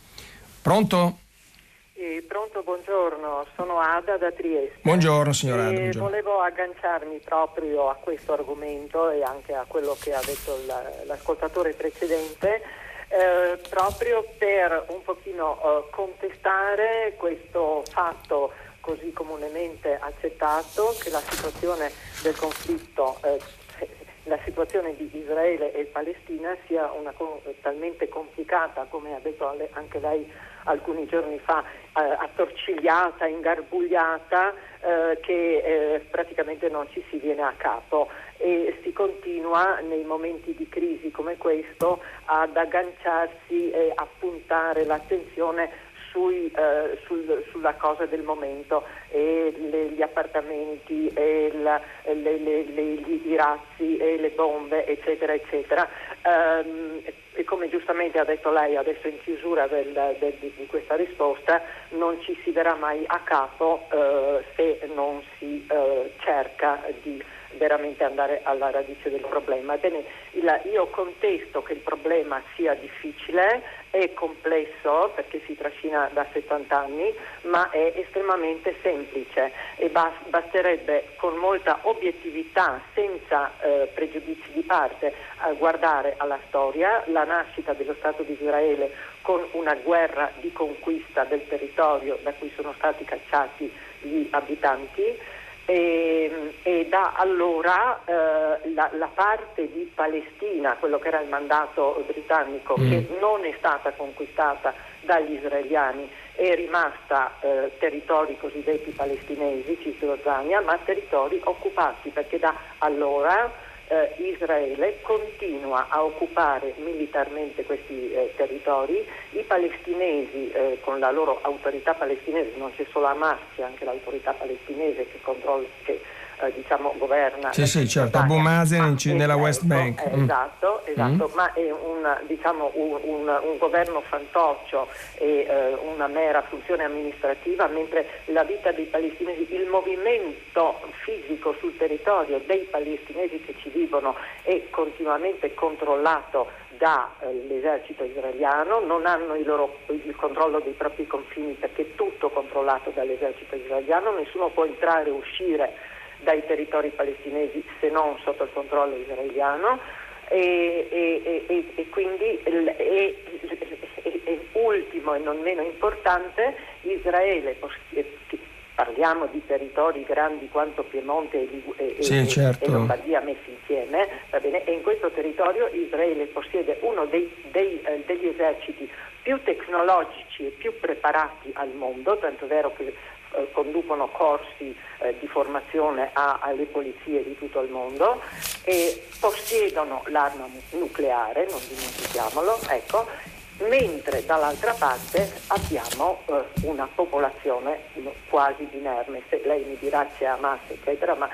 Pronto? Eh, pronto, buongiorno, sono Ada da Trieste. Buongiorno signora Ada. Buongiorno. Volevo agganciarmi proprio a questo argomento e anche a quello che ha detto l'ascoltatore precedente. Eh, proprio per un pochino eh, contestare questo fatto così comunemente accettato che la situazione del conflitto eh, la situazione di Israele e Palestina sia una, talmente complicata, come ha detto anche lei alcuni giorni fa, eh, attorcigliata, ingarbugliata, eh, che eh, praticamente non ci si viene a capo. E si continua nei momenti di crisi come questo ad agganciarsi e a puntare l'attenzione sui, eh, sul, sulla cosa del momento e le, gli appartamenti e la, le, le, i razzi e le bombe eccetera eccetera um, e come giustamente ha detto lei adesso in chiusura del, del, di questa risposta non ci si verrà mai a capo uh, se non si uh, cerca di veramente andare alla radice del problema. Ebbene, io contesto che il problema sia difficile, è complesso perché si trascina da 70 anni, ma è estremamente semplice e basterebbe con molta obiettività, senza eh, pregiudizi di parte, guardare alla storia, la nascita dello Stato di Israele con una guerra di conquista del territorio da cui sono stati cacciati gli abitanti e, e da allora eh, la, la, parte di Palestina, quello che era il mandato britannico, mm. che non è stata conquistata dagli israeliani, è rimasta eh, territori cosiddetti palestinesi, Cisgiordania, ma territori occupati perché da allora eh, Israele continua a occupare militarmente questi eh, territori, i palestinesi eh, con la loro autorità palestinese, non c'è solo Hamas, c'è anche l'autorità palestinese che, controlla, che eh, diciamo, governa. Sì, sì, certo, Abu Mazen nella West Bank. Mm. Esatto, esatto, mm. ma è un, diciamo, un, un, un governo fantoccio e eh, una mera funzione amministrativa, mentre la vita dei palestinesi, il movimento fisico sul territorio dei palestinesi che ci vivono è continuamente controllato dall'esercito eh, israeliano, non hanno il, loro, il, controllo dei propri confini perché è tutto controllato dall'esercito israeliano, nessuno può entrare e uscire dai territori palestinesi se non sotto il controllo israeliano e, e, e, e quindi ultimo e non meno importante Israele parliamo di territori grandi quanto Piemonte e, sì, certo. e Lombardia messi insieme, e in questo territorio Israele possiede uno dei, dei, eh, degli eserciti più tecnologici e più preparati al mondo, tanto vero che eh, conducono corsi eh, di formazione a, alle polizie di tutto il mondo e possiedono l'arma nucleare, non dimentichiamolo, ecco, mentre dall'altra parte abbiamo eh, una popolazione quasi inerme. Se lei mi dirà c'è Hamas, eccetera, ma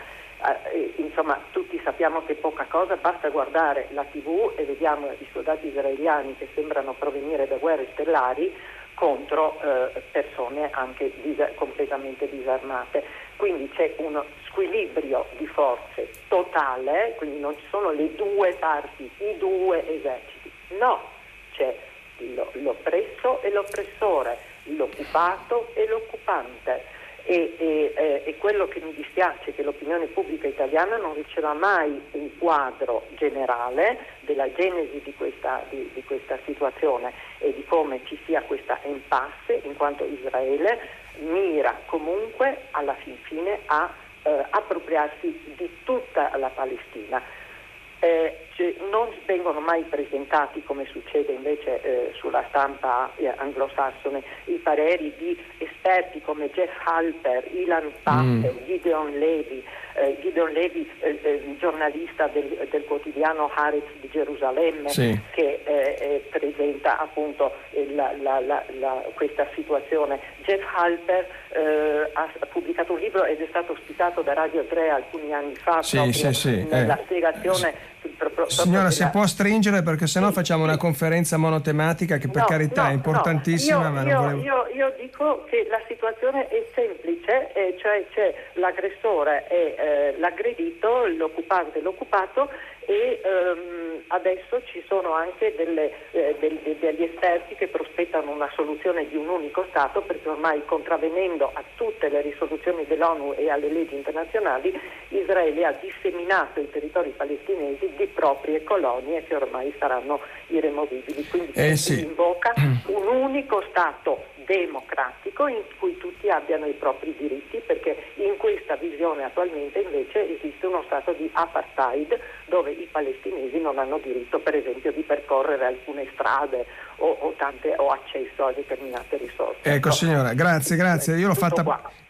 eh, insomma tutti sappiamo che poca cosa, basta guardare la tv e vediamo i soldati israeliani che sembrano provenire da guerre stellari contro eh, persone anche dis- completamente disarmate. Quindi c'è uno squilibrio di forze totale, quindi non ci sono le due parti, i due eserciti, no, c'è l'oppresso e l'oppressore, l'occupato e l'occupante e, e, e, quello che mi dispiace è che l'opinione pubblica italiana non riceva mai un quadro generale della genesi di questa, di, di questa situazione e di come ci sia questa impasse in quanto Israele mira comunque alla fin fine a eh, appropriarsi di tutta la Palestina eh, cioè, non vengono mai presentati, come succede invece eh, sulla stampa anglosassone, i pareri di esperti come Jeff Halper, Ilan Pappe, mm. Gideon Levy, eh, Gideon Levy, eh, eh, giornalista del, del, quotidiano Haaretz di Gerusalemme, sì. che presenta appunto la, la, la, questa situazione. Jeff Halper ha pubblicato un libro ed è stato ospitato da Radio 3 alcuni anni fa sì, sì, nella spiegazione Signora, se può stringere perché sennò facciamo una conferenza monotematica che per no, carità no, è importantissima. Io, ma io, volevo... io, io, dico che la situazione è semplice, eh, cioè c'è l'aggressore e eh, l'aggredito, l'occupante e l'occupato e ehm, adesso ci sono anche delle, eh, del, degli esperti che prospettano una soluzione di un unico Stato perché ormai contravvenendo a tutte le risoluzioni dell'ONU e alle leggi internazionali Israele ha disseminato i territori palestinesi di proprie colonie che ormai saranno irremovibili. Quindi eh si sì. invoca un unico Stato democratico in cui tutti abbiano i propri diritti perché in questa visione attualmente invece esiste uno stato di apartheid dove i palestinesi non hanno diritto per esempio di percorrere alcune strade o, o, tante, o accesso a determinate risorse. Ecco no. signora, grazie, grazie. Io l'ho fatta,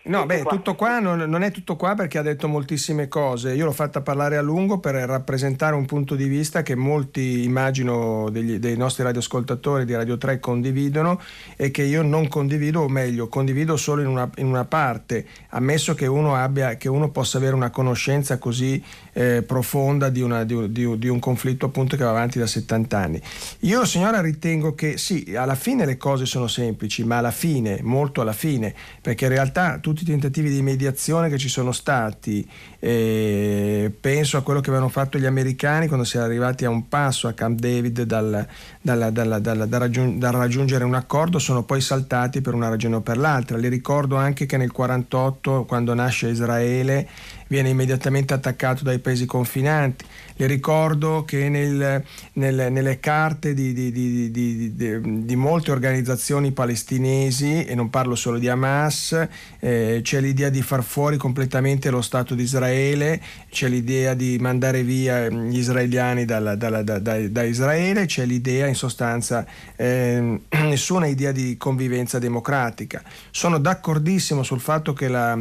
No, tutto beh, qua. tutto qua non, non, è tutto qua perché ha detto moltissime cose. Io l'ho fatta parlare a lungo per rappresentare un punto di vista che molti, immagino, degli, dei nostri radioascoltatori di Radio 3 condividono e che io non condivido, o meglio, condivido solo in una, in una parte, ammesso che uno, abbia, che uno, possa avere una conoscenza così eh, profonda di, una, di, di, di un conflitto appunto che va avanti da 70 anni. Io, signora, ritengo che sì, alla fine le cose sono semplici, ma alla fine, molto alla fine, perché in realtà tutti i tentativi di mediazione che ci sono stati, eh, penso a quello che avevano fatto gli americani quando si è arrivati a un passo a Camp David dal, dal, dal, dal raggiung- raggiungere un accordo, sono poi saltati per una ragione o per l'altra. Le ricordo anche che nel 1948, quando nasce Israele, viene immediatamente attaccato dai paesi confinanti. Le ricordo che nel, nel, nelle carte di, di, di, di, molte organizzazioni palestinesi, e non parlo solo di Hamas, eh, c'è l'idea di far fuori completamente lo Stato di Israele, c'è l'idea di mandare via gli israeliani dalla, dalla, da, da, da, Israele, c'è l'idea in sostanza, eh, nessuna idea di convivenza democratica. Sono d'accordissimo sul fatto che, la,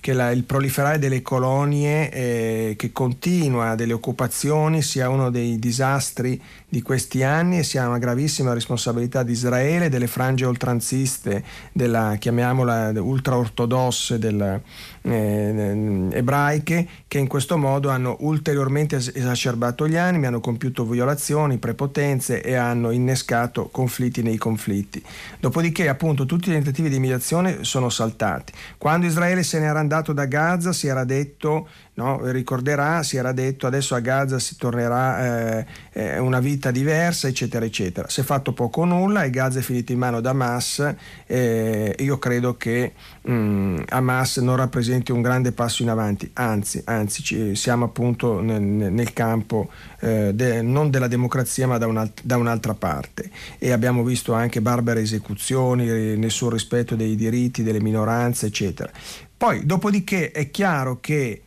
che la, il proliferare delle colonie eh, che continua, delle occupazioni, sia uno dei disastri di questi anni e sia una gravissima responsabilità di Israele, delle frange oltranziste, della, chiamiamola ultraortodosse, della, eh, ebraiche, che in questo modo hanno ulteriormente esacerbato gli animi, hanno compiuto violazioni, prepotenze e hanno innescato conflitti nei conflitti. Dopodiché appunto tutti i tentativi di mediazione sono saltati. Quando Israele se n'era andato da Gaza si era detto No? ricorderà, si era detto adesso a Gaza si tornerà eh, eh, una vita diversa, eccetera, eccetera. Si è fatto poco o nulla e Gaza è finito in mano ad Hamas. Eh, io credo che mh, mm, Hamas non rappresenti un grande passo in avanti, anzi, anzi ci, siamo appunto nel, nel campo eh, de, non della democrazia ma da, un'alt- da, un'altra parte e abbiamo visto anche barbare esecuzioni, nessun rispetto dei diritti delle minoranze, eccetera. Poi, dopodiché, è chiaro che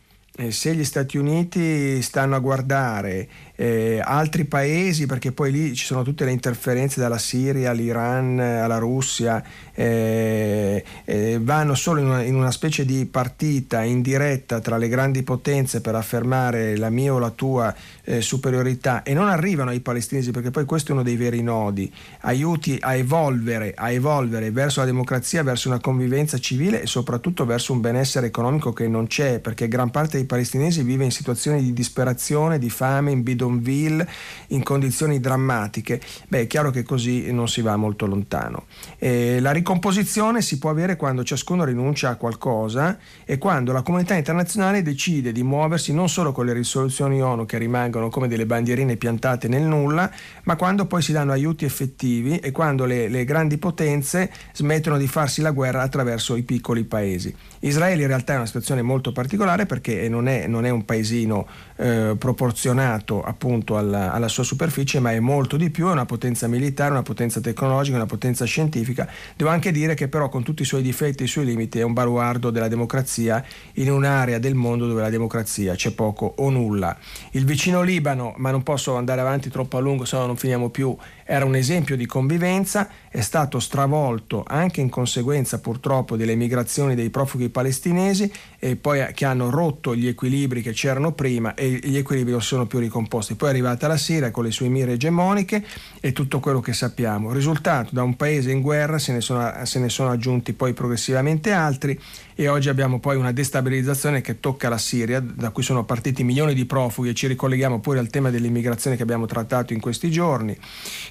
se gli Stati Uniti stanno a guardare eh, altri paesi, perché poi lì ci sono tutte le interferenze dalla Siria all'Iran, alla Russia, eh, eh, vanno solo in una, in una, specie di partita indiretta tra le grandi potenze per affermare la mia o la tua eh, superiorità e non arrivano ai palestinesi, perché poi questo è uno dei veri nodi, aiuti a evolvere, a evolvere verso la democrazia, verso una convivenza civile e soprattutto verso un benessere economico che non c'è, perché gran parte dei palestinesi vive in situazioni di disperazione, di fame, in bidonville, in condizioni drammatiche. Beh, è chiaro che così non si va molto lontano. Eh, la ricomposizione si può avere quando ciascuno rinuncia a qualcosa e quando la comunità internazionale decide di muoversi non solo con le risoluzioni ONU che rimangono come delle bandierine piantate nel nulla, ma quando poi si danno aiuti effettivi e quando le, le grandi potenze smettono di farsi la guerra attraverso i piccoli paesi. Israele in realtà è una situazione molto particolare perché non è, non è un paesino eh, proporzionato appunto alla, alla, sua superficie, ma è molto di più, è una potenza militare, una potenza tecnologica, una potenza scientifica. Devo anche dire che però con tutti i suoi difetti e i suoi limiti è un baluardo della democrazia in un'area del mondo dove la democrazia c'è poco o nulla. Il vicino Libano, ma non posso andare avanti troppo a lungo, se no non finiamo più, era un esempio di convivenza, è stato stravolto anche in conseguenza purtroppo delle migrazioni dei profughi palestinesi e poi che hanno rotto gli equilibri che c'erano prima e gli equilibri non sono più ricomposti. Poi è arrivata la Siria con le sue mire egemoniche e tutto quello che sappiamo. Risultato, da un paese in guerra se ne sono, se ne sono aggiunti poi progressivamente altri e oggi abbiamo poi una destabilizzazione che tocca la Siria, da cui sono partiti milioni di profughi e ci ricolleghiamo pure al tema dell'immigrazione che abbiamo trattato in questi giorni,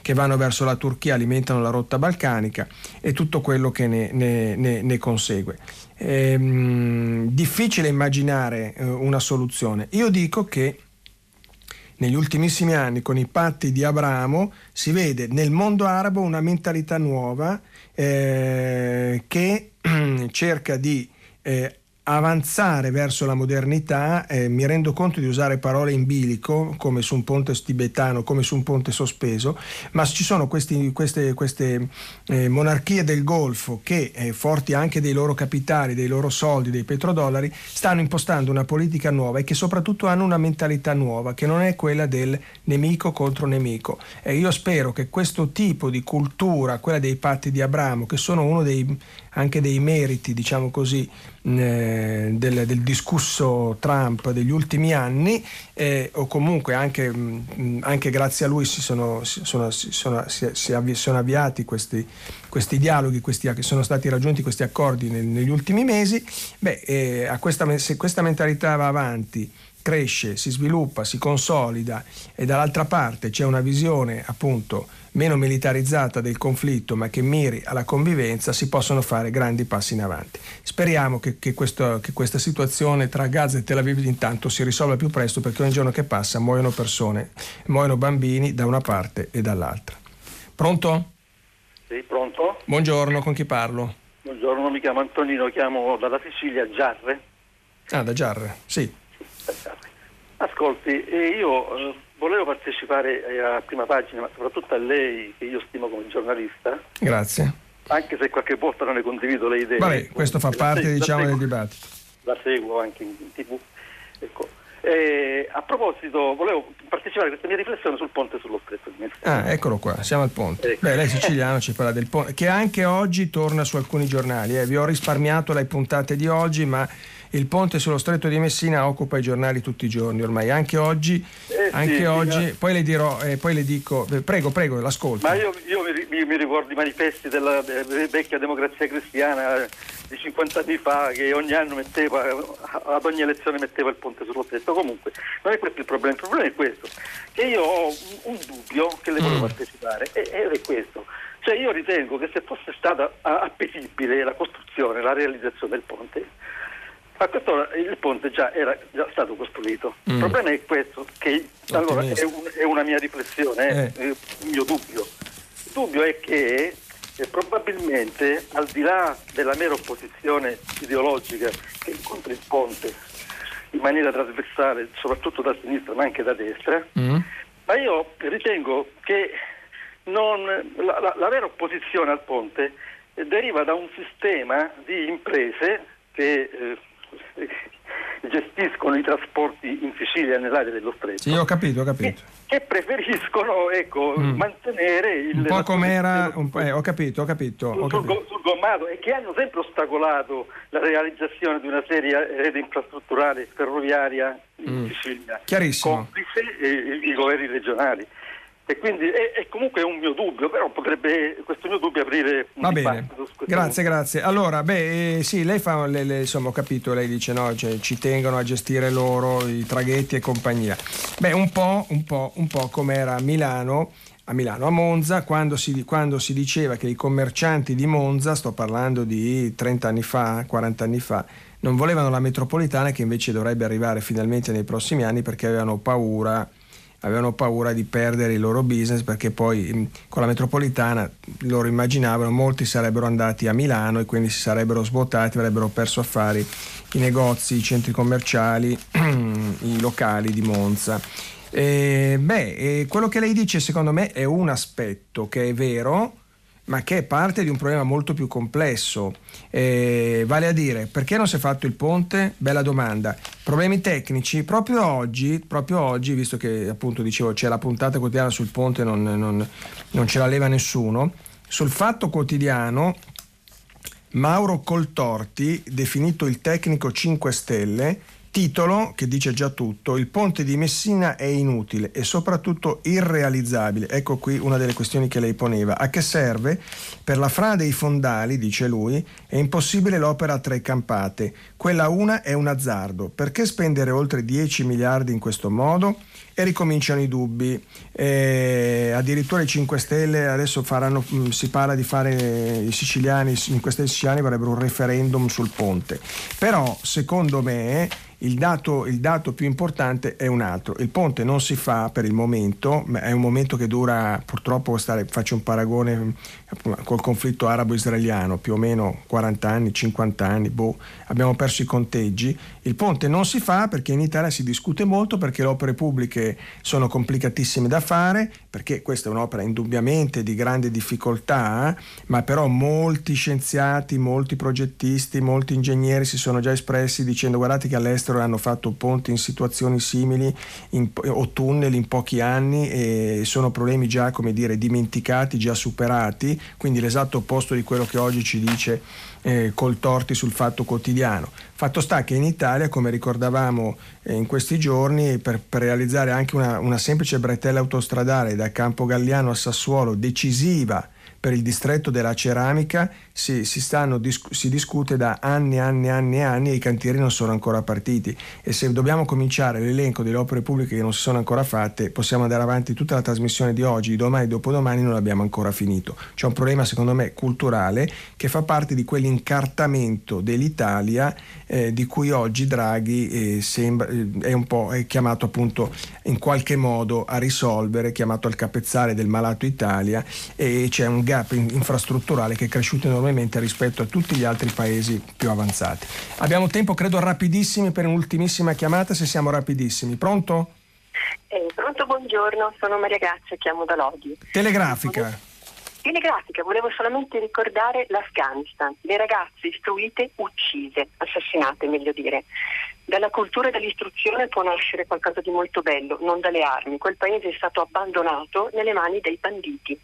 che vanno verso la Turchia, alimentano la rotta balcanica e tutto quello che ne, ne, ne, ne consegue. Ehm, difficile immaginare eh, una soluzione. Io dico che negli ultimissimi anni con i patti di Abramo si vede nel mondo arabo una mentalità nuova eh, che cerca di eh, avanzare verso la modernità, eh, mi rendo conto di usare parole in bilico, come su un ponte tibetano, come su un ponte sospeso, ma ci sono questi, queste, queste eh, monarchie del Golfo che, eh, forti anche dei loro capitali, dei loro soldi, dei petrodollari, stanno impostando una politica nuova e che soprattutto hanno una mentalità nuova, che non è quella del nemico contro nemico. Io spero che questo tipo di cultura, quella dei patti di Abramo, che sono uno dei anche dei meriti, diciamo così, eh, del, del, discusso Trump degli ultimi anni eh, o comunque anche, anche, grazie a lui si sono, sono, sono, si, si avvi, sono avviati questi, questi dialoghi, questi, sono stati raggiunti questi accordi nel, negli ultimi mesi, beh, eh, questa, se questa mentalità va avanti cresce, si sviluppa, si consolida e dall'altra parte c'è una visione appunto meno militarizzata del conflitto ma che miri alla convivenza, si possono fare grandi passi in avanti. Speriamo che, che, questo, che questa situazione tra Gaza e Tel Aviv intanto si risolva più presto perché ogni giorno che passa muoiono persone, muoiono bambini da una parte e dall'altra. Pronto? Sì, pronto? Buongiorno, con chi parlo? Buongiorno, mi chiamo Antonino, chiamo dalla Sicilia, Giarre. Ah, da Giarre, sì. Ascolti, io eh, volevo partecipare eh, a prima pagina, ma soprattutto a lei, che io stimo come giornalista. Grazie. Anche se qualche volta non ne condivido le idee. Vabbè, questo fa parte, seguo, diciamo, del dibattito. La seguo anche in, in tv. Ecco. Eh, a proposito, volevo partecipare a questa mia riflessione sul ponte sullo stretto di Messina. Ah, eccolo qua, siamo al ponte. Ecco. Beh, lei siciliano ci parla del ponte, che anche oggi torna su alcuni giornali. Eh. Vi ho risparmiato le puntate di oggi, ma il ponte sullo stretto di Messina occupa i giornali tutti i giorni ormai, anche oggi. Eh anche sì, oggi sì, poi le dirò, eh, poi le dico, eh, prego, prego, l'ascolto. Ma io, io mi, mi, ricordo i manifesti della vecchia democrazia cristiana di 50 anni fa che ogni anno metteva, ad ogni elezione metteva il ponte sullo stretto. Comunque, non è questo il problema, il problema è questo, che io ho un, dubbio che le volevo mm. partecipare ed è questo. Cioè io ritengo che se fosse stata appetibile la costruzione, la realizzazione del ponte, a quest'ora il ponte già era già stato costruito. Mm. Il problema è questo, che allora, è, un, è, una mia riflessione, eh. è un mio dubbio. Il dubbio è che eh, probabilmente al di là della mera opposizione ideologica che incontra il ponte in maniera trasversale, soprattutto da sinistra ma anche da destra, mm. ma io ritengo che non, la, la, la vera opposizione al ponte deriva da un sistema di imprese che eh, gestiscono i trasporti in Sicilia nell'area dello stretto. Sì, ho capito, ho capito. Che, che preferiscono ecco, mm. mantenere il... Un po' com'era, un po', eh, ho capito, ho capito. Ho sul, capito. sul gommato e che hanno sempre ostacolato la realizzazione di una seria rete infrastrutturale ferroviaria in mm. Sicilia. Chiarissimo. Complice i, i governi regionali. E quindi è, è, comunque un mio dubbio, però potrebbe questo mio dubbio aprire un Va bene, grazie, grazie. Allora, beh, eh, sì, lei fa, le, le, insomma, ho capito, lei dice no, cioè, ci tengono a gestire loro i traghetti e compagnia. Beh, un po', un po', un po' come era a Milano, a Milano, a Monza, quando si, quando si diceva che i commercianti di Monza, sto parlando di 30 anni fa, 40 anni fa, non volevano la metropolitana che invece dovrebbe arrivare finalmente nei prossimi anni perché avevano paura avevano paura di perdere il loro business perché poi mm, con la metropolitana loro immaginavano molti sarebbero andati a Milano e quindi si sarebbero svuotati, avrebbero perso affari i negozi, i centri commerciali, i locali di Monza. E, beh, quello che lei dice secondo me è un aspetto che è vero, ma che è parte di un problema molto più complesso. Eh, vale a dire, perché non si è fatto il ponte? Bella domanda. Problemi tecnici? Proprio oggi, proprio oggi visto che appunto dicevo c'è la puntata quotidiana sul ponte, non, non, non ce la leva nessuno, sul fatto quotidiano Mauro Coltorti, definito il tecnico 5 Stelle, Titolo che dice già tutto, il ponte di Messina è inutile e soprattutto irrealizzabile. Ecco qui una delle questioni che lei poneva. A che serve? Per la frana dei fondali, dice lui, è impossibile l'opera a tre campate. Quella una è un azzardo. Perché spendere oltre 10 miliardi in questo modo? E ricominciano i dubbi. Eh, addirittura i 5 Stelle adesso faranno, mm, si parla di fare i siciliani, i 5 Stelle siciliani vorrebbero un referendum sul ponte. Però secondo me il dato, il dato, più importante è un altro. Il ponte non si fa per il momento, è un momento che dura purtroppo, stare, faccio un paragone col conflitto arabo-israeliano, più o meno 40 anni, 50 anni, boh, abbiamo perso i conteggi. Il ponte non si fa perché in Italia si discute molto, perché le opere pubbliche sono complicatissime da fare, perché questa è un'opera indubbiamente di grande difficoltà, ma però molti scienziati, molti progettisti, molti ingegneri si sono già espressi dicendo guardate che all'estero all'estero hanno fatto ponti in situazioni simili in, o tunnel in pochi anni e sono problemi già come dire dimenticati, già superati, quindi l'esatto opposto di quello che oggi ci dice eh, Coltorti sul Fatto Quotidiano. Fatto sta che in Italia, come ricordavamo eh, in questi giorni, per, per realizzare anche una, una semplice bretella autostradale da Campo Galliano a Sassuolo decisiva per il distretto della ceramica si, si, stanno, si, discute da anni, anni, anni e anni e i cantieri non sono ancora partiti e se dobbiamo cominciare l'elenco delle opere pubbliche che non si sono ancora fatte possiamo andare avanti tutta la trasmissione di oggi, domani, dopodomani non l'abbiamo ancora finito. C'è un problema secondo me culturale che fa parte di quell'incartamento dell'Italia eh, di cui oggi Draghi eh, sembra, eh, è un po' è chiamato appunto in qualche modo a risolvere, chiamato al capezzale del malato Italia e c'è un gap infrastrutturale che è cresciuto enormemente rispetto a tutti gli altri paesi più avanzati. Abbiamo tempo, credo, rapidissimi per un'ultimissima chiamata, se siamo rapidissimi. Pronto? Eh, pronto, buongiorno, sono Maria Grazia, chiamo da Lodi. Telegrafica. Telegrafica, volevo solamente ricordare l'Afghanistan, le ragazze istruite uccise, assassinate meglio dire. Dalla cultura e dall'istruzione può nascere qualcosa di molto bello, non dalle armi. Quel paese è stato abbandonato nelle mani dei banditi.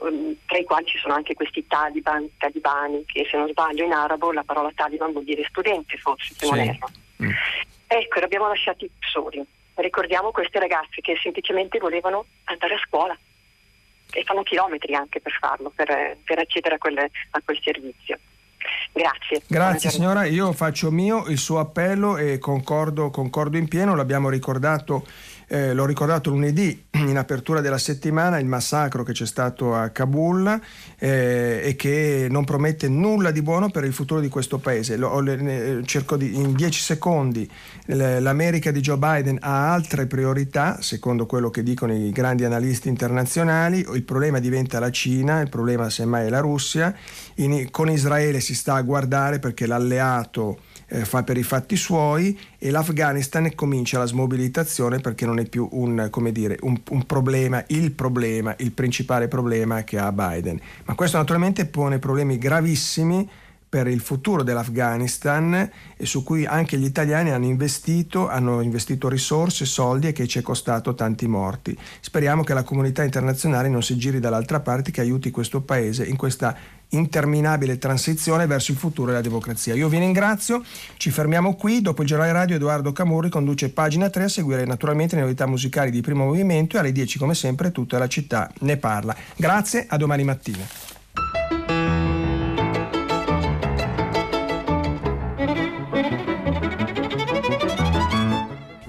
Um, tra i quali ci sono anche questi taliban, talibani, che se non sbaglio in arabo la parola taliban vuol dire studente forse, se sì. non erro. Mm. Ecco, li abbiamo lasciati soli. Ricordiamo queste ragazze che semplicemente volevano andare a scuola e fanno chilometri anche per farlo, per, per accedere a, quelle, a quel servizio. Grazie. Grazie signora, io faccio mio il suo appello e concordo, concordo in pieno, l'abbiamo ricordato eh, l'ho ricordato lunedì in apertura della settimana, il massacro che c'è stato a Kabul eh, e che non promette nulla di buono per il futuro di questo paese. Lo, le, cerco di, in dieci secondi, l'America di Joe Biden ha altre priorità, secondo quello che dicono i grandi analisti internazionali, il problema diventa la Cina, il problema semmai è la Russia, in, con Israele si sta a guardare perché l'alleato eh, fa per i fatti suoi e l'Afghanistan comincia la smobilitazione perché non è più un, dire, un, un problema, il problema, il principale problema che ha Biden. Ma questo naturalmente pone problemi gravissimi per il futuro dell'Afghanistan e su cui anche gli italiani hanno investito, hanno investito risorse, soldi e che ci è costato tanti morti. Speriamo che la comunità internazionale non si giri dall'altra parte, che aiuti questo paese in questa interminabile transizione verso il futuro della democrazia. Io vi ringrazio, ci fermiamo qui, dopo il giornale radio Edoardo Camurri conduce pagina 3 a seguire naturalmente le novità musicali di primo movimento e alle 10 come sempre tutta la città ne parla. Grazie, a domani mattina.